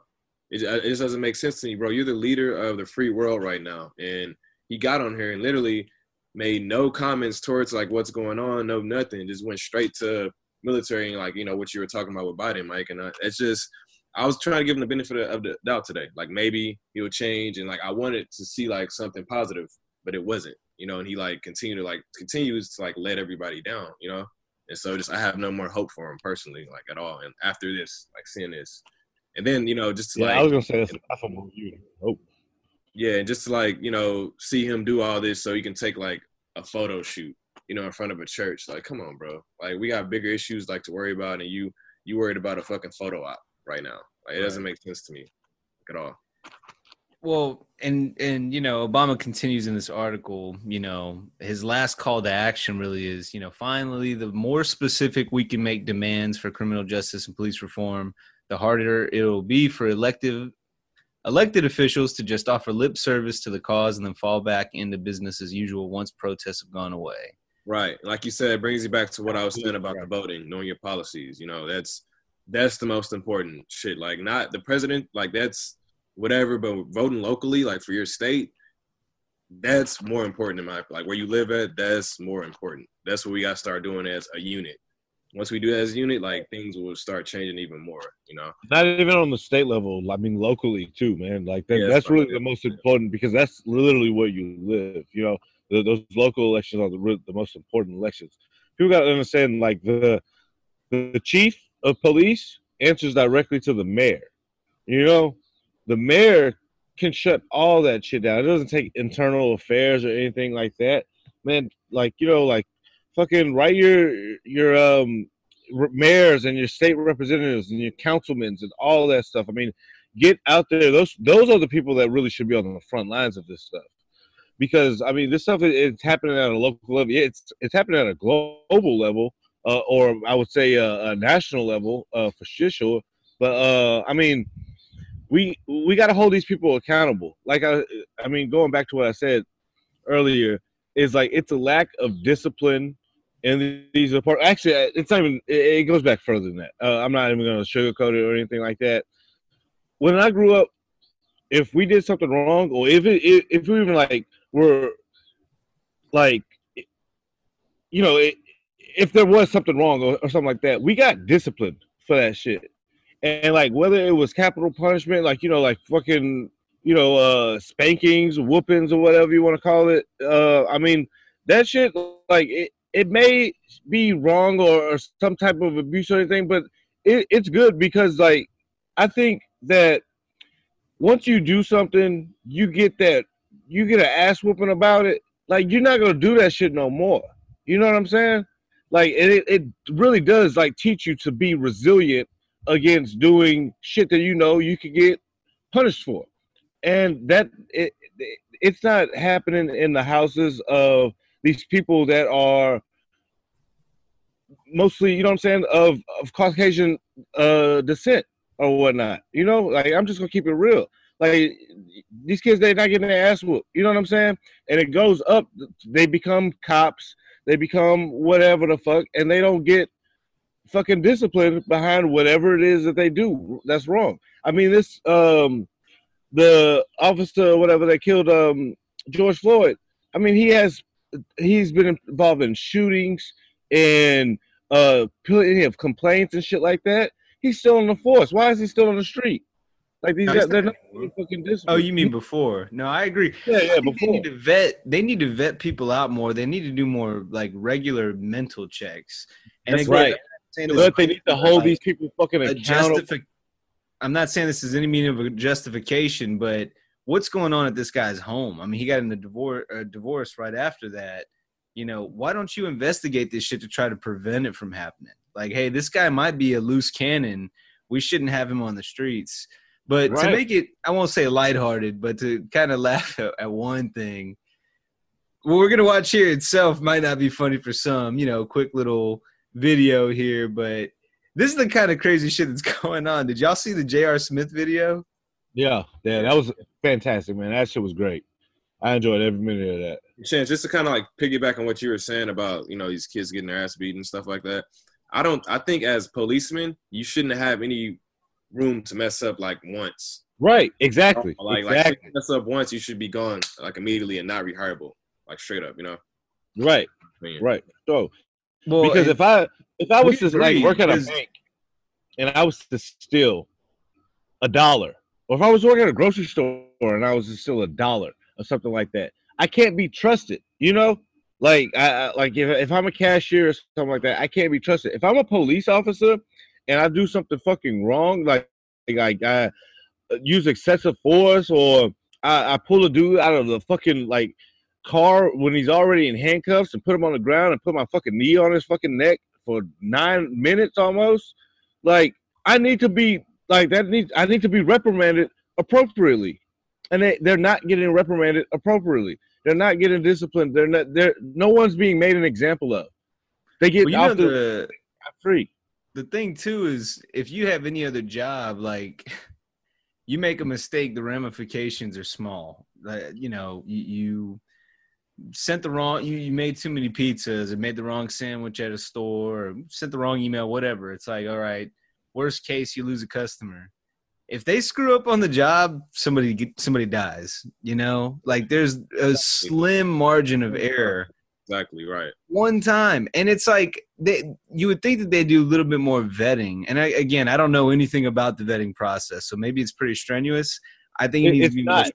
it, it just doesn't make sense to me, bro. You're the leader of the free world right now, and he got on here and literally made no comments towards like what's going on, no nothing. Just went straight to military and like you know what you were talking about with Biden, Mike. And I, it's just I was trying to give him the benefit of the doubt today. Like maybe he'll change, and like I wanted to see like something positive, but it wasn't. You know, and he like continued to like continues to like let everybody down. You know, and so just I have no more hope for him personally, like at all. And after this, like seeing this, and then you know just to, yeah, like I was gonna say that's you. Hope. Yeah, and just to like you know see him do all this so he can take like a photo shoot, you know, in front of a church. Like, come on, bro. Like we got bigger issues like to worry about, and you you worried about a fucking photo op right now. Like it right. doesn't make sense to me at all. Well, and and you know, Obama continues in this article. You know, his last call to action really is, you know, finally, the more specific we can make demands for criminal justice and police reform, the harder it will be for elective elected officials to just offer lip service to the cause and then fall back into business as usual once protests have gone away. Right, like you said, it brings you back to what I was saying about the voting, knowing your policies. You know, that's that's the most important shit. Like, not the president. Like, that's whatever, but voting locally, like for your state, that's more important in my like where you live at. That's more important. That's what we got to start doing as a unit. Once we do that as a unit, like things will start changing even more. You know, not even on the state level. I mean, locally too, man. Like that, yeah, that's, that's really the most important because that's literally where you live. You know, the, those local elections are the the most important elections. People got to understand, like the the chief of police answers directly to the mayor. You know, the mayor can shut all that shit down. It doesn't take internal affairs or anything like that. Man, like you know, like fucking write your your um mayors and your state representatives and your councilmen and all that stuff. I mean, get out there. Those those are the people that really should be on the front lines of this stuff. Because I mean, this stuff it's happening at a local level. It's it's happening at a global level, uh, or I would say a, a national level uh, for sure. But uh, I mean, we we got to hold these people accountable. Like I, I mean, going back to what I said earlier, is like it's a lack of discipline in these apartments. Actually, it's not even. It, goes back further than that. Uh, I'm not even going to sugarcoat it or anything like that. When I grew up, if we did something wrong, or if it, if we even like were like, you know, it, if there was something wrong or, or something like that, we got disciplined for that shit and like whether it was capital punishment, like you know, like fucking you know, uh spankings, whoopings, or whatever you want to call it. Uh, I mean, that shit, like it, it may be wrong or, or some type of abuse or anything, but it, it's good because like I think that once you do something, you get that you get an ass whooping about it. Like you're not gonna do that shit no more. You know what I'm saying? Like it, it really does like teach you to be resilient against doing shit that you know you could get punished for, and that it, it's not happening in the houses of these people that are mostly, you know what I'm saying, of of Caucasian uh, descent or whatnot. You know, like I'm just gonna keep it real. Like these kids, they're not getting their ass whooped. You know what I'm saying? And it goes up. They become cops. They become whatever the fuck, and they don't get fucking discipline behind whatever it is that they do. That's wrong. I mean, this um the officer, whatever that killed um George Floyd. I mean, he has he's been involved in shootings and uh plenty of complaints and shit like that. He's still on the force. Why is he still on the street? Like these guys, they're not fucking Oh, you mean before? No, I agree. Yeah, yeah, before. They need to vet. They need to vet people out more. They need to do more like regular mental checks. And That's again, right. But they need to hold like, these people fucking accountable. Justifi- I'm not saying this is any meaning of a justification, but what's going on at this guy's home? I mean, he got in a divorce, a divorce right after that. You know, why don't you investigate this shit to try to prevent it from happening? Like, hey, this guy might be a loose cannon. We shouldn't have him on the streets. But right. to make it, I won't say lighthearted, but to kind of *laughs* laugh at, at one thing, what we're gonna watch here itself might not be funny for some. You know, quick little video here, but this is the kind of crazy shit that's *laughs* going on. Did y'all see the J.R. Smith video? Yeah, yeah, that was fantastic, man. That shit was great. I enjoyed every minute of that. Chance, just to kind of like piggyback on what you were saying about you know these kids getting their ass beat and stuff like that. I don't. I think as policemen, you shouldn't have any room to mess up like once. Right. Exactly. Like exactly. like mess up once, you should be gone like immediately and not rehireable. Like straight up, you know. Right. Right. So, well, because if I if I was to like work at a bank and I was to steal a dollar, or if I was working at a grocery store and I was to steal a dollar or something like that, I can't be trusted. You know, like I, like if if I'm a cashier or something like that, I can't be trusted. If I'm a police officer and I do something fucking wrong, like like I uh, use excessive force or I, I pull a dude out of the fucking like car when he's already in handcuffs and put him on the ground and put my fucking knee on his fucking neck for nine minutes almost. Like I need to be like that needs I need to be reprimanded appropriately. And they, they're not getting reprimanded appropriately. They're not getting disciplined. They're not they're no one's being made an example of. They get well, off the, free the thing too is if you have any other job, like *laughs* you make a mistake, the ramifications are small. Like, you know, you, you sent the wrong you, you made too many pizzas or made the wrong sandwich at a store or sent the wrong email whatever it's like all right worst case you lose a customer if they screw up on the job somebody somebody dies you know like there's a slim margin of error exactly right. One time, and it's like they you would think that they do a little bit more vetting. And I, again, I don't know anything about the vetting process, so maybe it's pretty strenuous. I think it, needs to be not.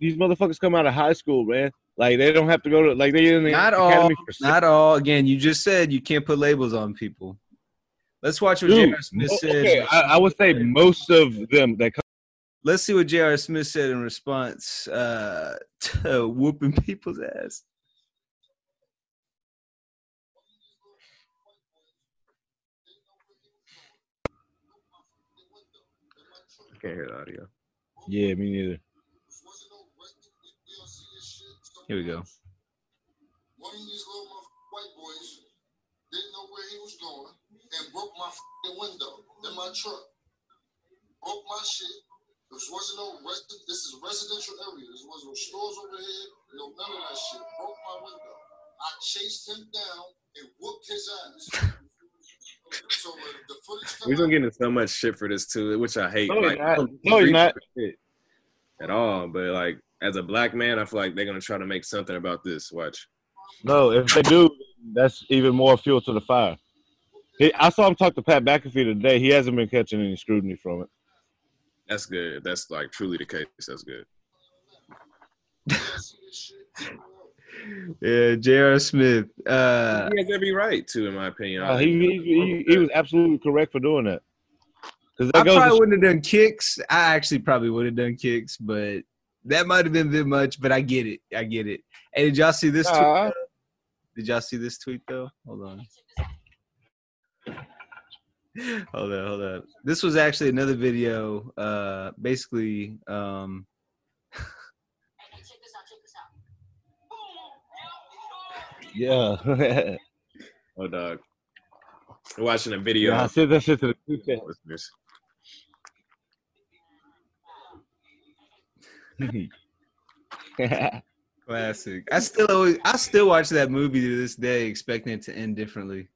These motherfuckers come out of high school, man. Like they don't have to go to like they in the not all. Not all. Again, you just said you can't put labels on people. Let's watch what J.R. Smith said. Okay, I, I, would say most of them that come. Let's see what J.R. Smith said in response uh, *laughs* to whooping people's ass. I can't hear the audio. Yeah, me neither. Here we go. One of these little white boys didn't know where he was going and broke my window in my truck. Broke my shit. This wasn't no rest. This is a residential area. There was no stores over here. No none of that shit. Broke my window. I chased him down and whooped his ass. So the footage We're gonna get into so much shit for this too, which I hate. No, like, not. no you're not. At all, but like as a black man, I feel like they're gonna try to make something about this. Watch. No, if they do, that's even more fuel to the fire. He, I saw him talk to Pat McAfee today. He hasn't been catching any scrutiny from it. That's good. That's like truly the case. That's good. *laughs* yeah, J.R. Smith. Uh, he has every right to, in my opinion. Uh, he, he, he, he was absolutely correct for doing that. That I probably wouldn't have done kicks. I actually probably would have done kicks, but that might have been a bit much. But I get it. I get it. Hey, did y'all see this? Uh, tweet, did y'all see this tweet though? Hold on. Hold on, hold on. This was actually another video. Uh, basically, um, *laughs* Yeah. oh, dog. We're watching a video. Yeah, I said that shit to the group listeners. *laughs* Classic. I still always, I still watch that movie to this day, expecting it to end differently.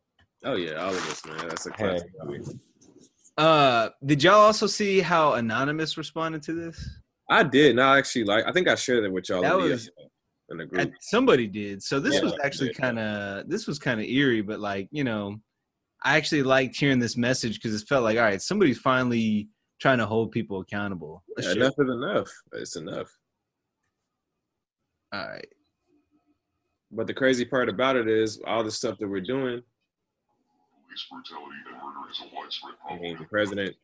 Oh yeah, all of us, man. That's a classic hey. movie. Uh, did y'all also see how Anonymous responded to this? I did. No, actually, like I think I shared it with y'all. That was in the group. Somebody did. So this yeah, was actually kind of this was kind of eerie, but like you know, I actually liked hearing this message because it felt like all right, somebody's finally trying to hold people accountable. Yeah, enough is enough. It's enough. All right. But the crazy part about it is all the stuff that we're doing. I mean, the president,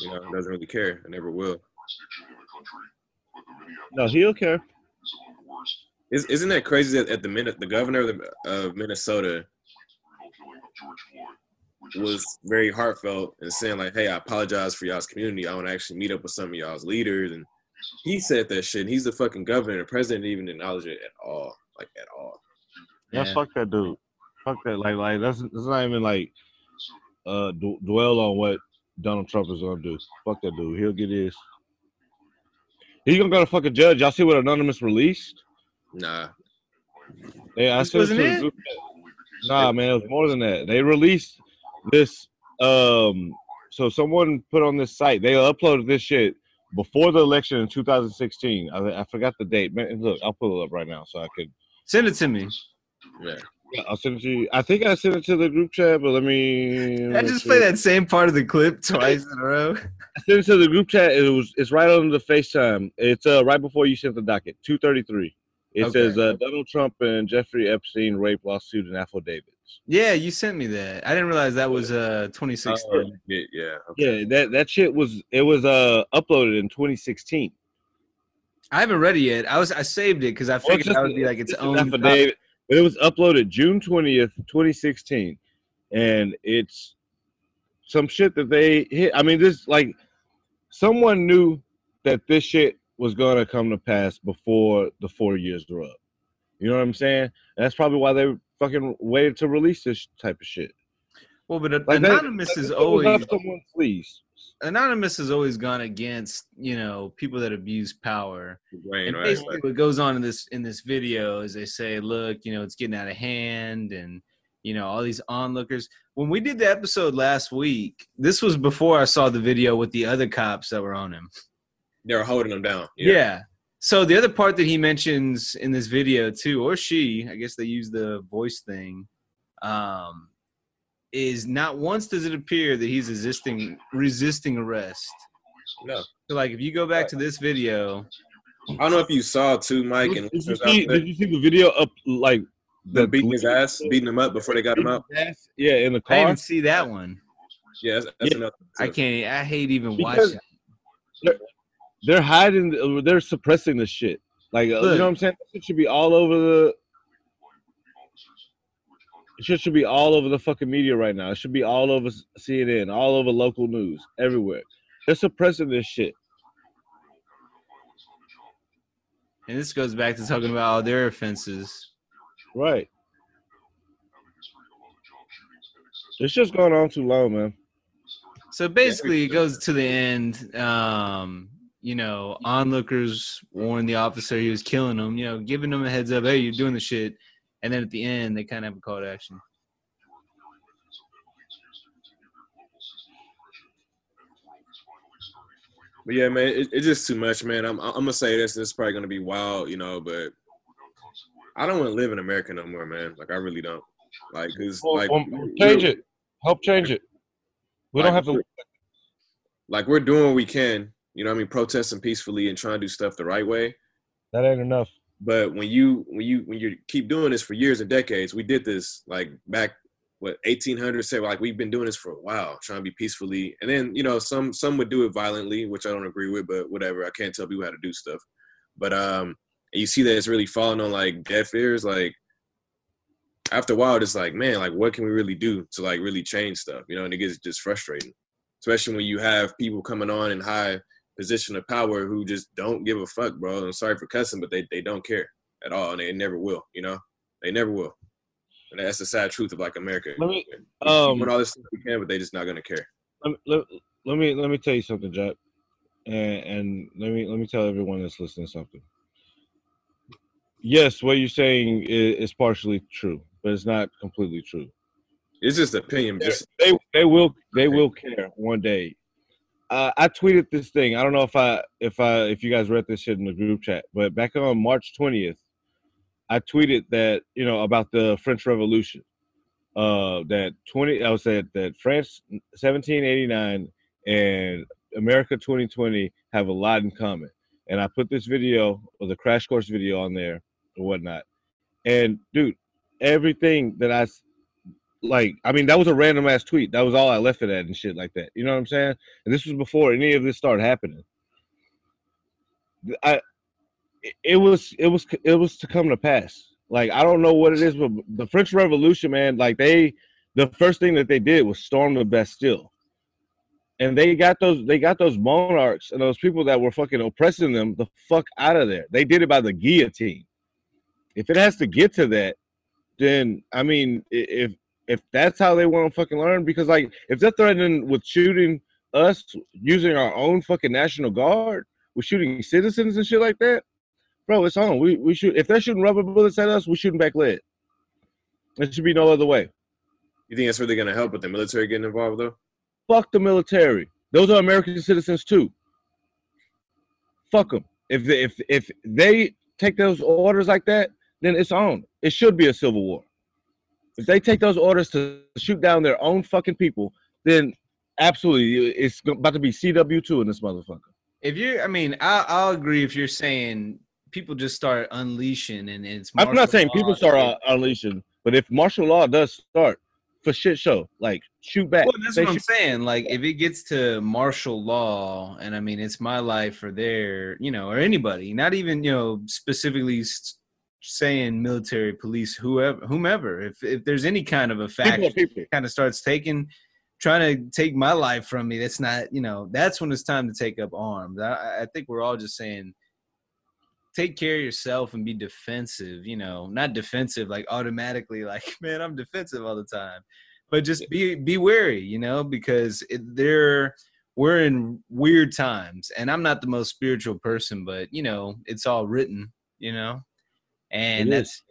you know, doesn't really care and never will. No, he'll care. Is, isn't that crazy that at the minute the governor of, the, of Minnesota was very heartfelt and saying like, "Hey, I apologize for y'all's community. I want to actually meet up with some of y'all's leaders." And he said that shit. He's the fucking governor. The president didn't even acknowledge it at all, like at all. Yeah, yeah. fuck that dude. Fuck that. Like, like that's that's not even like uh d- dwell on what Donald Trump is gonna do. Fuck that dude. He'll get his. He's gonna go to fucking judge. Y'all see what Anonymous released? Nah. Yeah, I this wasn't it. Nah, man, it was more than that. They released this. Um, so someone put on this site. They uploaded this shit before the election in 2016. I, I forgot the date. Man, look, I'll pull it up right now so I could send it to me. Yeah. Yeah, I'll send it to you. I think I sent it to the group chat, but let me. I just play that same part of the clip *laughs* twice in a row. I sent it to the group chat. It was. It's right on the FaceTime. It's uh right before you sent the docket. Two thirty three. It okay. says uh, Donald Trump and Jeffrey Epstein rape lawsuit and affidavits. Yeah, you sent me that. I didn't realize that was uh 2016. Uh, yeah, yeah, okay. yeah. That that shit was it was uh uploaded in 2016, I haven't read it yet. I was I saved it because I figured well, that would be like its own affidavit. But it was uploaded June 20th, 2016, and it's some shit that they hit. I mean, this like someone knew that this shit was going to come to pass before the four years were up. You know what I'm saying? And that's probably why they fucking waited to release this type of shit. Well, but like anonymous that, is always someone please. Anonymous has always gone against you know people that abuse power. Right, and right, basically, right. what goes on in this in this video is they say, look, you know, it's getting out of hand, and you know all these onlookers. When we did the episode last week, this was before I saw the video with the other cops that were on him they were holding him down. Yeah. yeah. So the other part that he mentions in this video too, or she, I guess they use the voice thing, um, is not once does it appear that he's resisting resisting arrest. No. So like if you go back to this video, I don't know if you saw too, Mike. And did you, see, did you see the video up like the beating his ass, beating him up before they got him out? Yeah, in the car. I didn't see that one. Yeah, that's, that's yeah. I can't. I hate even because watching they're hiding, they're suppressing the shit. Like, uh, Look. you know what I'm saying? It should be all over the. It should, be all over the fucking media right now. It should be all over CNN, all over local news, everywhere. They're suppressing this shit. And this goes back to talking about all their offenses. Right. It's just going on too long, man. So basically, it goes to the end. Um, you know, onlookers warn the officer he was killing them, you know, giving them a heads up, hey, you're doing the shit. And then at the end, they kind of have a call to action. But yeah, man, it, it's just too much, man. I'm, I'm gonna say this. This is probably gonna be wild, you know, but I don't want to live in America no more, man. Like I really don't. Like, cause well, like change it, help change it. We like, don't have to. Like we're doing what we can, you know I mean, protesting peacefully and trying to do stuff the right way. That ain't enough. But when you when you when you keep doing this for years and decades, we did this like back what 1800 say like we've been doing this for a while trying to be peacefully. And then you know some some would do it violently which i don't agree with but whatever i can't tell people how to do stuff. But um you see that it's really falling on like deaf ears like after a while it's like man like what can we really do to like really change stuff you know and it gets just frustrating. Especially when you have people coming on in high position of power who just don't give a fuck bro i'm sorry for cussing but they, they don't care at all and they never will you know they never will and that's the sad truth of like America. Let me um, all this stuff we can, but they just not gonna care. Let, let, let me let me tell you something, Jack, and, and let me let me tell everyone that's listening something. Yes, what you're saying is, is partially true, but it's not completely true. It's just opinion. Just they they will they will care one day. Uh, I tweeted this thing. I don't know if I if I if you guys read this shit in the group chat, but back on March twentieth, I tweeted that you know about the French Revolution. Uh, that twenty, I said that France 1789 and America 2020 have a lot in common. And I put this video or the crash course video on there or whatnot. And dude, everything that I like, I mean, that was a random ass tweet. That was all I left it at and shit like that. You know what I'm saying? And this was before any of this started happening. I it was it was it was to come to pass. Like I don't know what it is, but the French Revolution, man, like they the first thing that they did was storm the Bastille. And they got those they got those monarchs and those people that were fucking oppressing them the fuck out of there. They did it by the guillotine. If it has to get to that, then I mean if if that's how they want to fucking learn, because like if they're threatening with shooting us using our own fucking national guard, we're shooting citizens and shit like that, bro, it's on. We we shoot if they're shooting rubber bullets at us, we're shooting back lead. There should be no other way. You think that's really gonna help with the military getting involved though? Fuck the military. Those are American citizens too. Fuck them. If they, if if they take those orders like that, then it's on. It should be a civil war. If they take those orders to shoot down their own fucking people, then absolutely it's about to be CW two in this motherfucker. If you, I mean, I, I'll agree if you're saying people just start unleashing and it's. I'm not saying people start uh, unleashing, but if martial law does start for shit show, like shoot back. Well, that's what I'm saying. Like if it gets to martial law, and I mean it's my life or their, you know, or anybody, not even you know specifically saying military, police, whoever, whomever. If if there's any kind of a fact kind of starts taking trying to take my life from me that's not you know that's when it's time to take up arms. I, I, think we're all just saying take care of yourself and be defensive you know not defensive like automatically *laughs* like man i'm defensive all the time. But just be be wary you know because it, they're we're in weird times and i'm not the most spiritual person but you know it's all written you know and that's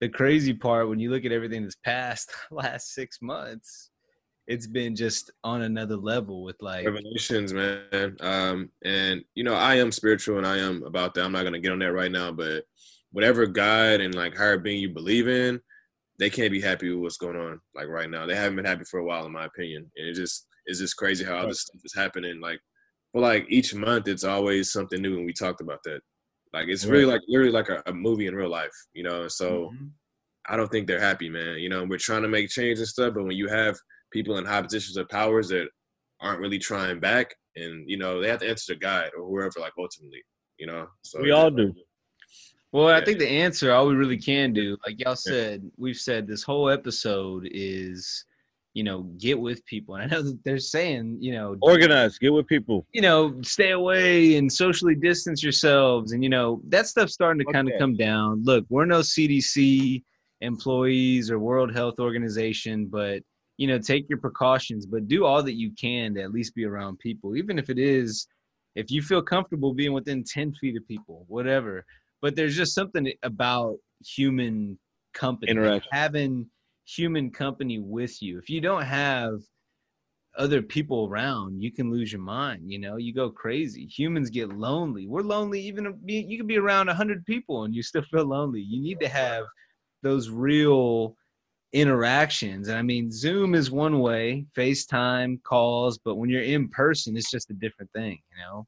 the crazy part when you look at everything that's passed *laughs* last six months it's been just on another level with like revelations, man. Um, and you know, I am spiritual and I am about that. I'm not gonna get on that right now, but whatever God and like higher being you believe in, they can't be happy with what's going on like right now. They haven't been happy for a while, in my opinion. And it just it's just crazy how all this stuff is happening. Like, but like each month, it's always something new, and we talked about that. Like, it's really like literally like a, a movie in real life, you know. So, mm-hmm. I don't think they're happy, man. You know, we're trying to make change and stuff, but when you have people in high positions of powers that aren't really trying back, and you know they have to answer the guide or whoever, like ultimately, you know. So we all do. Well, I think the answer, all we really can do, like y'all said, we've said this whole episode is, you know, get with people. And I know that they're saying, you know, organize, get with people. You know, stay away and socially distance yourselves. And, you know, that stuff's starting to okay. kind of come down. Look, we're no CDC employees or World Health Organization, but you know, take your precautions, but do all that you can to at least be around people, even if it is, if you feel comfortable being within 10 feet of people, whatever. But there's just something about human company, having human company with you. If you don't have other people around, you can lose your mind. You know, you go crazy. Humans get lonely. We're lonely. Even you can be around a hundred people and you still feel lonely. You need to have those real interactions. And I mean, Zoom is one way, FaceTime, calls, but when you're in person, it's just a different thing, you know?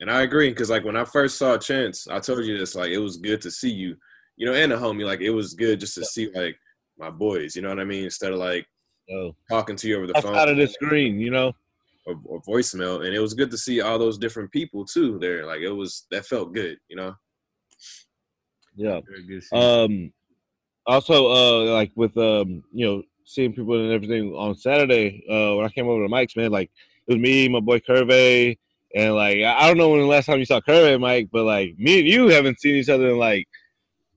And I agree because like when I first saw Chance, I told you this like it was good to see you, you know, and a homie. Like it was good just to see like my boys. You know what I mean? Instead of like oh. talking to you over the phone out of the screen, you know, or, or, voicemail. And it was good to see all those different people too there. Like it was that felt good, you know. Yeah. Um. Also, uh, like with um, you know, seeing people and everything on Saturday, uh, when I came over to Mike's, man, like it was me, my boy Curve, and like I don't know when the last time you saw Curve, Mike, but like me and you haven't seen each other in like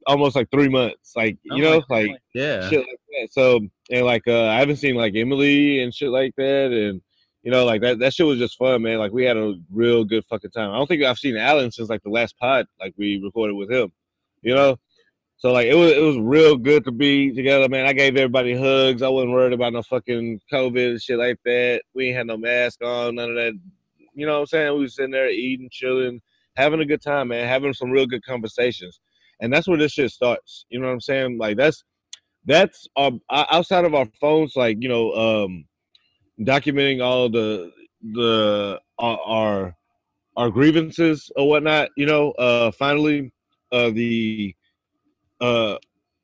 almost like three months. Like you oh know, like yeah, shit like that. So and like uh, I haven't seen like Emily and shit like that, and you know, like that that shit was just fun, man. Like we had a real good fucking time. I don't think I've seen Alan since like the last pod like we recorded with him. You know, so like it was it was real good to be together, man. I gave everybody hugs. I wasn't worried about no fucking COVID and shit like that. We ain't had no mask on, none of that. You know what I'm saying? We was sitting there eating, chilling, having a good time, man, having some real good conversations. And that's where this shit starts. You know what I'm saying? Like that's that's uh, outside of our phones, like you know, um, documenting all the the uh, our our grievances or whatnot. You know, uh, finally, uh, the uh,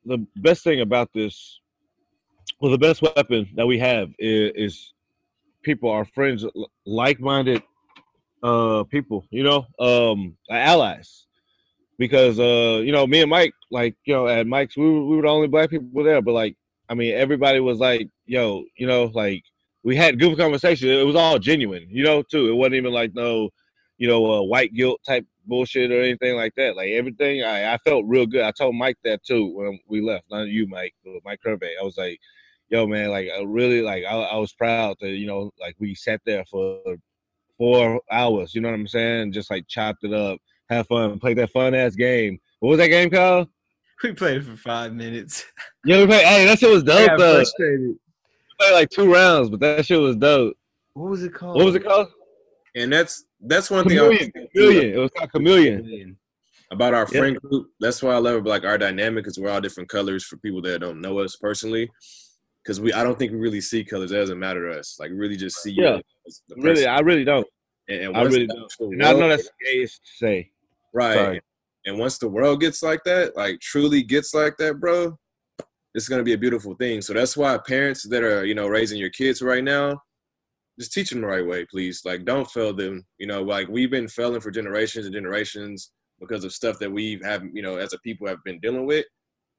the best thing about this, well, the best weapon that we have is, is people, our friends, like-minded uh, people, you know, um, allies. Because uh, you know, me and Mike, like you know, at Mike's, we were, we were the only black people there, but like, I mean, everybody was like, "Yo," you know, like we had good conversation. It was all genuine, you know, too. It wasn't even like no, you know, uh, white guilt type bullshit or anything like that. Like everything, I, I felt real good. I told Mike that too when we left. Not you, Mike, but Mike Kirby. I was like, yo, man, like I really, like I, I was proud that you know, like we sat there for four hours. You know what I'm saying? Just like chopped it up, have fun, play that fun ass game. What was that game called? We played it for five minutes. *laughs* Yeah, we played. Hey, that shit was dope though. Frustrated. We played like two rounds, but that shit was dope. What was it called? What was it called? And that's that's one chameleon, thing. Chameleon. It was called chameleon. About our friend group. That's why I love like our dynamic because we're all different colors for people that don't know us personally. Because we, I don't think we really see colors. It doesn't matter to us. Like really, just see. Yeah. Really, I really don't. And, and I really don't. And I know that's gay to say. Right. Sorry. And once the world gets like that, like truly gets like that, bro, it's gonna be a beautiful thing. So that's why parents that are, you know, raising your kids right now, just teach them the right way, please. Like, don't fail them. You know, like we've been failing for generations and generations because of stuff that we have, you know, as a people have been dealing with.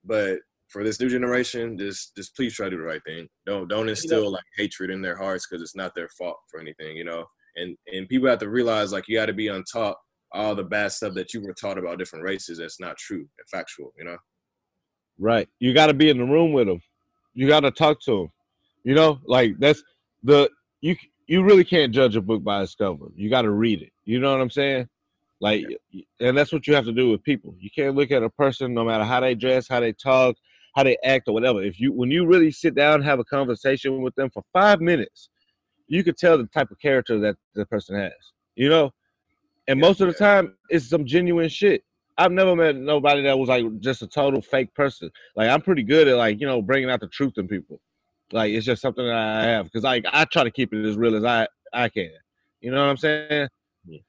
But for this new generation, just just please try to do the right thing. Don't don't instill like hatred in their hearts because it's not their fault for anything, you know. And and people have to realize like you got to be on top all the bad stuff that you were taught about different races that's not true and factual, you know. Right. You got to be in the room with them. You got to talk to them. You know, like that's the you you really can't judge a book by its cover. You got to read it. You know what I'm saying? Like, and that's what you have to do with people. You can't look at a person no matter how they dress, how they talk, how they act, or whatever. If you when you really sit down and have a conversation with them for five minutes, you could tell the type of character that the person has. You know, and most of the time it's some genuine shit. I've never met nobody that was like just a total fake person. Like I'm pretty good at like you know bringing out the truth in people. Like it's just something that I have because like I try to keep it as real as I I can. You know what I'm saying? Yeah.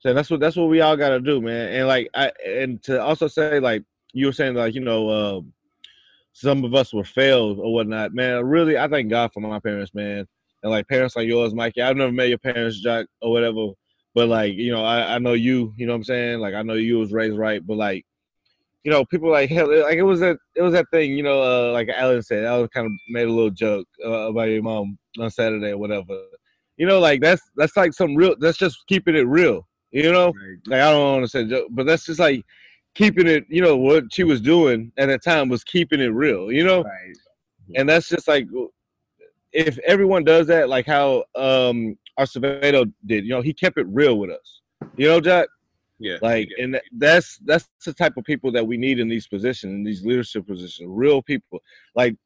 So that's what that's what we all got to do, man. And like I and to also say like you were saying like you know uh, some of us were failed or whatnot, man. Really, I thank God for my parents, man. And like parents like yours, Mikey. I've never met your parents, Jack, or whatever. But like you know, I I know you. You know what I'm saying? Like I know you was raised right, but like you know, people like *laughs* hell. Like it was that it was that thing, you know, uh, like Alan said. I was kind of made a little joke uh, about your mom on Saturday or whatever. You know, like that's that's like some real. That's just keeping it real. You know, like I don't want to say joke, but that's just like keeping it. You know what she was doing at that time was keeping it real. You know, right. and that's just like if everyone does that, like how um Acevedo did. You know, he kept it real with us. You know, Jack. Yeah. Like, and that's that's the type of people that we need in these positions, in these leadership positions, real people. Like,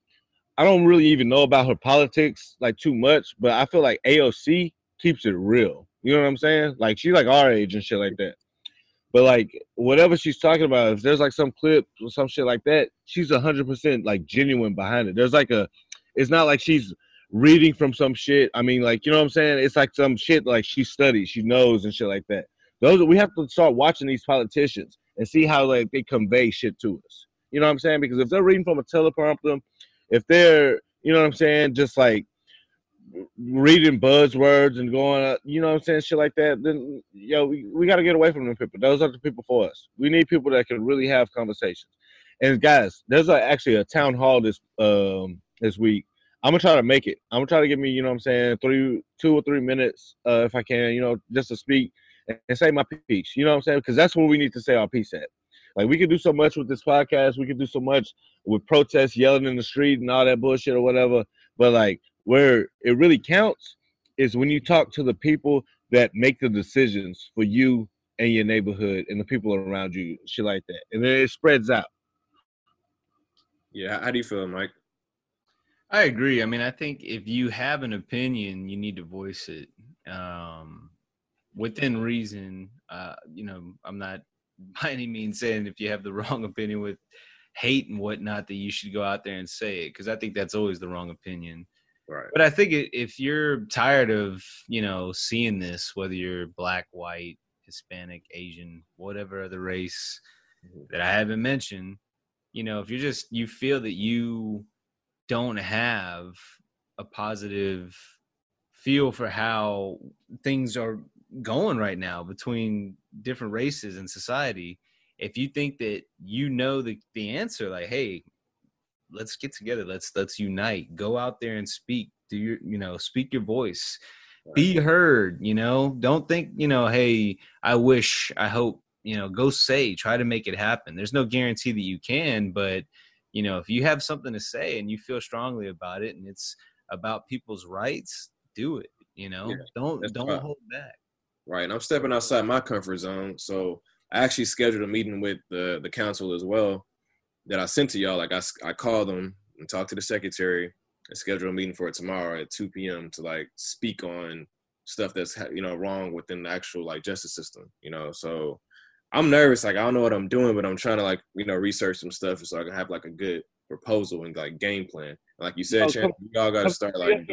I don't really even know about her politics like too much, but I feel like AOC keeps it real. You know what I'm saying? Like, she's like our age and shit like that. But like, whatever she's talking about, if there's like some clip or some shit like that, she's hundred percent like genuine behind it. There's like a, it's not like she's reading from some shit. I mean, like, you know what I'm saying? It's like some shit like she studies, she knows and shit like that. Those we have to start watching these politicians and see how like they convey shit to us. You know what I'm saying? Because if they're reading from a teleprompter, if they're you know what I'm saying, just like reading buzzwords and going, you know what I'm saying, shit like that, then yo, we, we got to get away from them people. Those are the people for us. We need people that can really have conversations. And guys, there's a, actually a town hall this um this week. I'm gonna try to make it. I'm gonna try to give me, you know what I'm saying, three, two or three minutes, uh, if I can, you know, just to speak and, and say my piece. You know what I'm saying? Because that's where we need to say our piece at. Like we can do so much with this podcast. We can do so much with protests, yelling in the street, and all that bullshit or whatever. But like where it really counts is when you talk to the people that make the decisions for you and your neighborhood and the people around you, shit like that. And then it spreads out. Yeah, how do you feel, Mike? I agree. I mean, I think if you have an opinion, you need to voice it um, within reason. Uh, you know, I'm not *laughs* by any means saying if you have the *laughs* wrong opinion with hate and whatnot that you should go out there and say it because I think that's always the wrong opinion. Right. But I think if you're tired of you know seeing this, whether you're black, white, Hispanic, Asian, whatever other race mm-hmm. that I haven't mentioned, you know, if you're just you feel that you don't have a positive feel for how things are going right now between different races in society if you think that you know the, the answer like hey let's get together let's let's unite go out there and speak do your you know speak your voice be heard you know? Don't think you know hey i wish i hope you know go say try to make it happen. There's no guarantee that you can but you know if you have something to say and you feel strongly about it and it's about people's rights do it you know? Yeah, don't don't right. hold back. Right and i'm stepping outside my comfort zone so i actually scheduled a meeting with the the council as well that i sent to y'all like i, I called them and talked to the secretary and scheduled a meeting for it tomorrow at 2 p.m to like speak on stuff that's you know wrong within the actual like justice system you know? So I'm nervous. Like I don't know what I'm doing, but I'm trying to like you know research some stuff so I can have like a good proposal and like game plan. Like you said, Champ, y'all got to start like.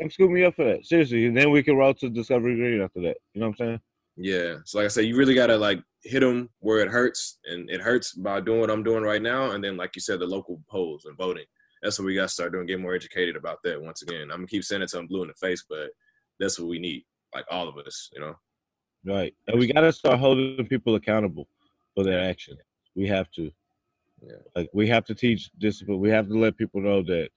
Come scoop me up for that, seriously, and then we can roll to Discovery Green after that. You know what I'm saying? Yeah. So like I said, you really gotta like hit them where it hurts, and it hurts by doing what I'm doing right now, and then like you said, the local polls and voting. That's what we got to start doing. Get more educated about that. Once again, I'm gonna keep saying it to them blue in the face, but that's what we need. Like all of us, you know. Right. And we got to start holding people accountable for their actions. We have to. Yeah. Like we have to teach discipline. We have to let people know that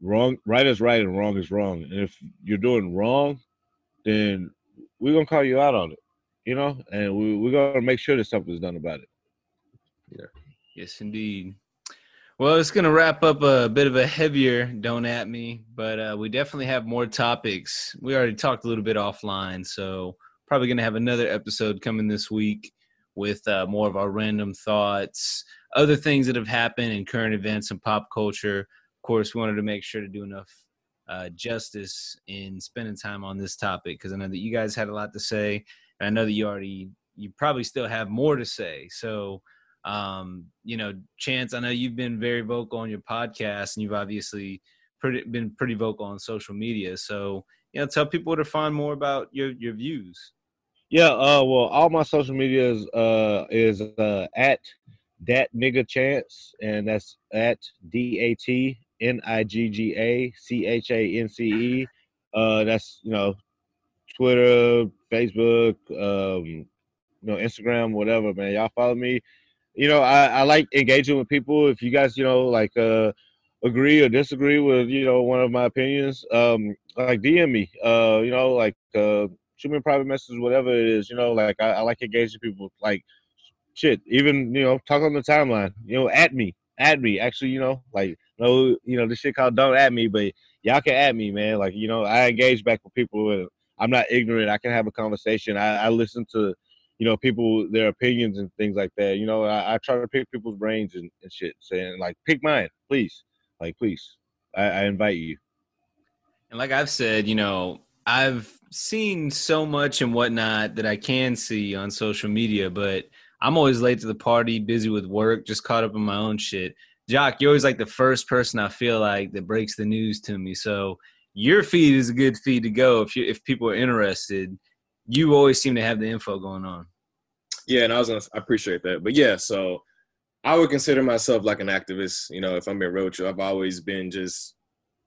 wrong, right is right and wrong is wrong. And if you're doing wrong, then we're gonna call you out on it. You know, and we, we're gonna make sure that something's done about it. Yeah. Yes, indeed. Well, it's going to wrap up a bit of a heavier don't at me, but uh, we definitely have more topics. We already talked a little bit offline, so probably going to have another episode coming this week with uh, more of our random thoughts, other things that have happened in current events and pop culture. Of course, we wanted to make sure to do enough uh, justice in spending time on this topic because I know that you guys had a lot to say, and I know that you already, you probably still have more to say. So, um, you know, Chance, I know you've been very vocal on your podcast, and you've obviously pretty, been pretty vocal on social media. So, you know, tell people to find more about your your views. Yeah, uh, well, all my social media is uh is uh at dat nigga chance, and that's at d a t n i g g a c h a n c e. Uh, that's you know, Twitter, Facebook, um, you know, Instagram, whatever, man. Y'all follow me you know, I, I like engaging with people. If you guys, you know, like uh, agree or disagree with, you know, one of my opinions, um, like DM me. Uh, you know, like uh, shoot me a private message, whatever it is. You know, like I, I like engaging people. Like shit, even you know, talk on the timeline. You know, at me, at me. Actually, you know, like no, you know, this shit called don't at me, but y'all can at me, man. Like you know, I engage back with people. I'm not ignorant. I can have a conversation. I, I listen to you know, people their opinions and things like that. You know, I, I try to pick people's brains and, and shit, saying like, pick mine, please, like, please, I, I invite you. And like I've said, you know, I've seen so much and whatnot that I can see on social media, but I'm always late to the party, busy with work, just caught up in my own shit. Jock, you're always like the first person I feel like that breaks the news to me. So your feed is a good feed to go if you if people are interested you always seem to have the info going on. Yeah, and I was gonna, I appreciate that. But yeah, so I would consider myself like an activist. You know, if I'm in roadshow, I've always been just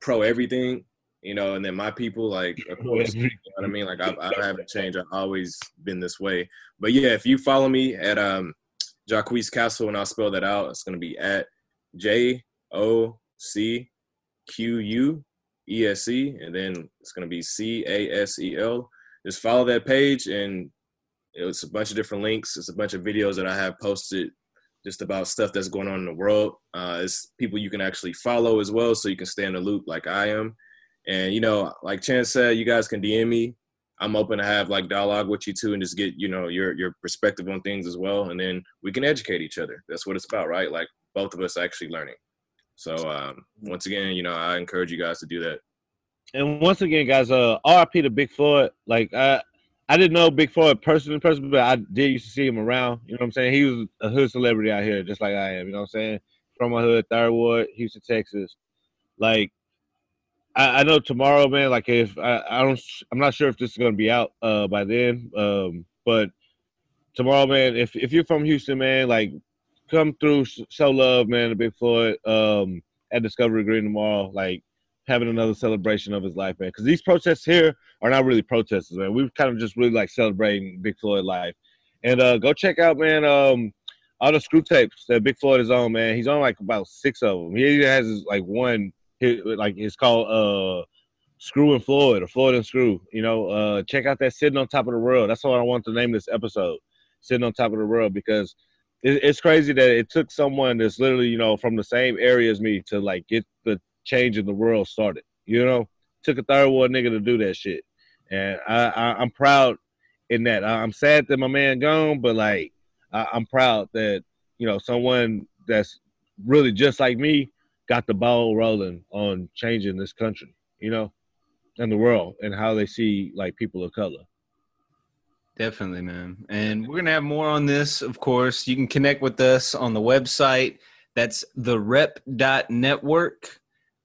pro everything. You know, and then my people, like, of course, you know what I mean. Like, I, I haven't changed. I've always been this way. But yeah, if you follow me at um, Jocquese Casel, and I'll spell that out, it's gonna be at J O C Q U E S E, and then it's gonna be C A S E L. Just follow that page, and it's a bunch of different links. It's a bunch of videos that I have posted just about stuff that's going on in the world. Uh, it's people you can actually follow as well, so you can stay in the loop like I am. And you know, like Chance said, you guys can DM me. I'm open to have like dialogue with you too, and just get you know your your perspective on things as well, and then we can educate each other. That's what it's about, right? Like both of us actually learning. So um, once again, you know, I encourage you guys to do that. And once again, guys, uh, RIP to Big Floyd. Like I, I didn't know Big Floyd person in person, but I did used to see him around. You know what I'm saying? He was a hood celebrity out here, just like I am. You know what I'm saying? From my hood, Third Ward, Houston, Texas. Like, I, I know tomorrow, man. Like, if I, I don't, I'm not sure if this is gonna be out uh by then. Um, but tomorrow, man, if if you're from Houston, man, like come through, show love, man, to Big Floyd um, at Discovery Green tomorrow. Like having another celebration of his life, man. Because these protests here are not really protests, man. We've kind of just really like celebrating Big Floyd life. And uh, go check out, man, um, all the screw tapes that Big Floyd is on, man. He's on like about six of them. He has like one, like it's called uh, Screw and Floyd or Floyd and Screw. You know, uh, check out that Sitting on Top of the World. That's what I want to name this episode, Sitting on Top of the World, because – it, it's crazy that it took someone that's literally you know from the same area as me to like get the change in the world started. You know, took a third world nigga to do that shit, and I, I am proud in that. I'm sad that my man gone, but like I, I'm proud that you know someone that's really just like me got the ball rolling on changing this country. You know, and the world and how they see like people of color. Definitely, man. And we're going to have more on this, of course. You can connect with us on the website. That's the rep.network.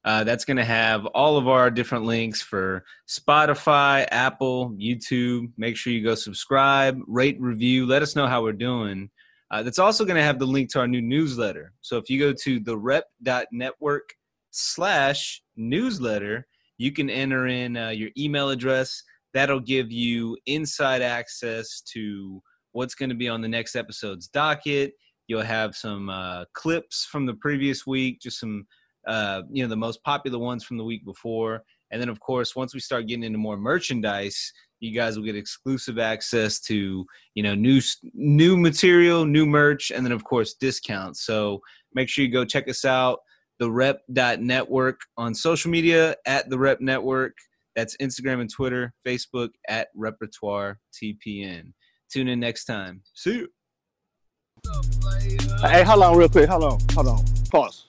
Uh, that's going to have all of our different links for Spotify, Apple, YouTube. Make sure you go subscribe, rate, review. Let us know how we're doing. Uh, that's also going to have the link to our new newsletter. So if you go to the rep.network slash newsletter, you can enter in uh, your email address that'll give you inside access to what's going to be on the next episode's docket. You'll have some uh, clips from the previous week, just some, uh, you know, the most popular ones from the week before. And then, of course, once we start getting into more merchandise, you guys will get exclusive access to, you know, new new material, new merch, and then, of course, discounts. So make sure you go check us out, the rep.network on social media at the rep network. That's Instagram and Twitter, Facebook at Repertoire TPN. Tune in next time. See you. Hey, hold on real quick. Hold on. Hold on. Pause.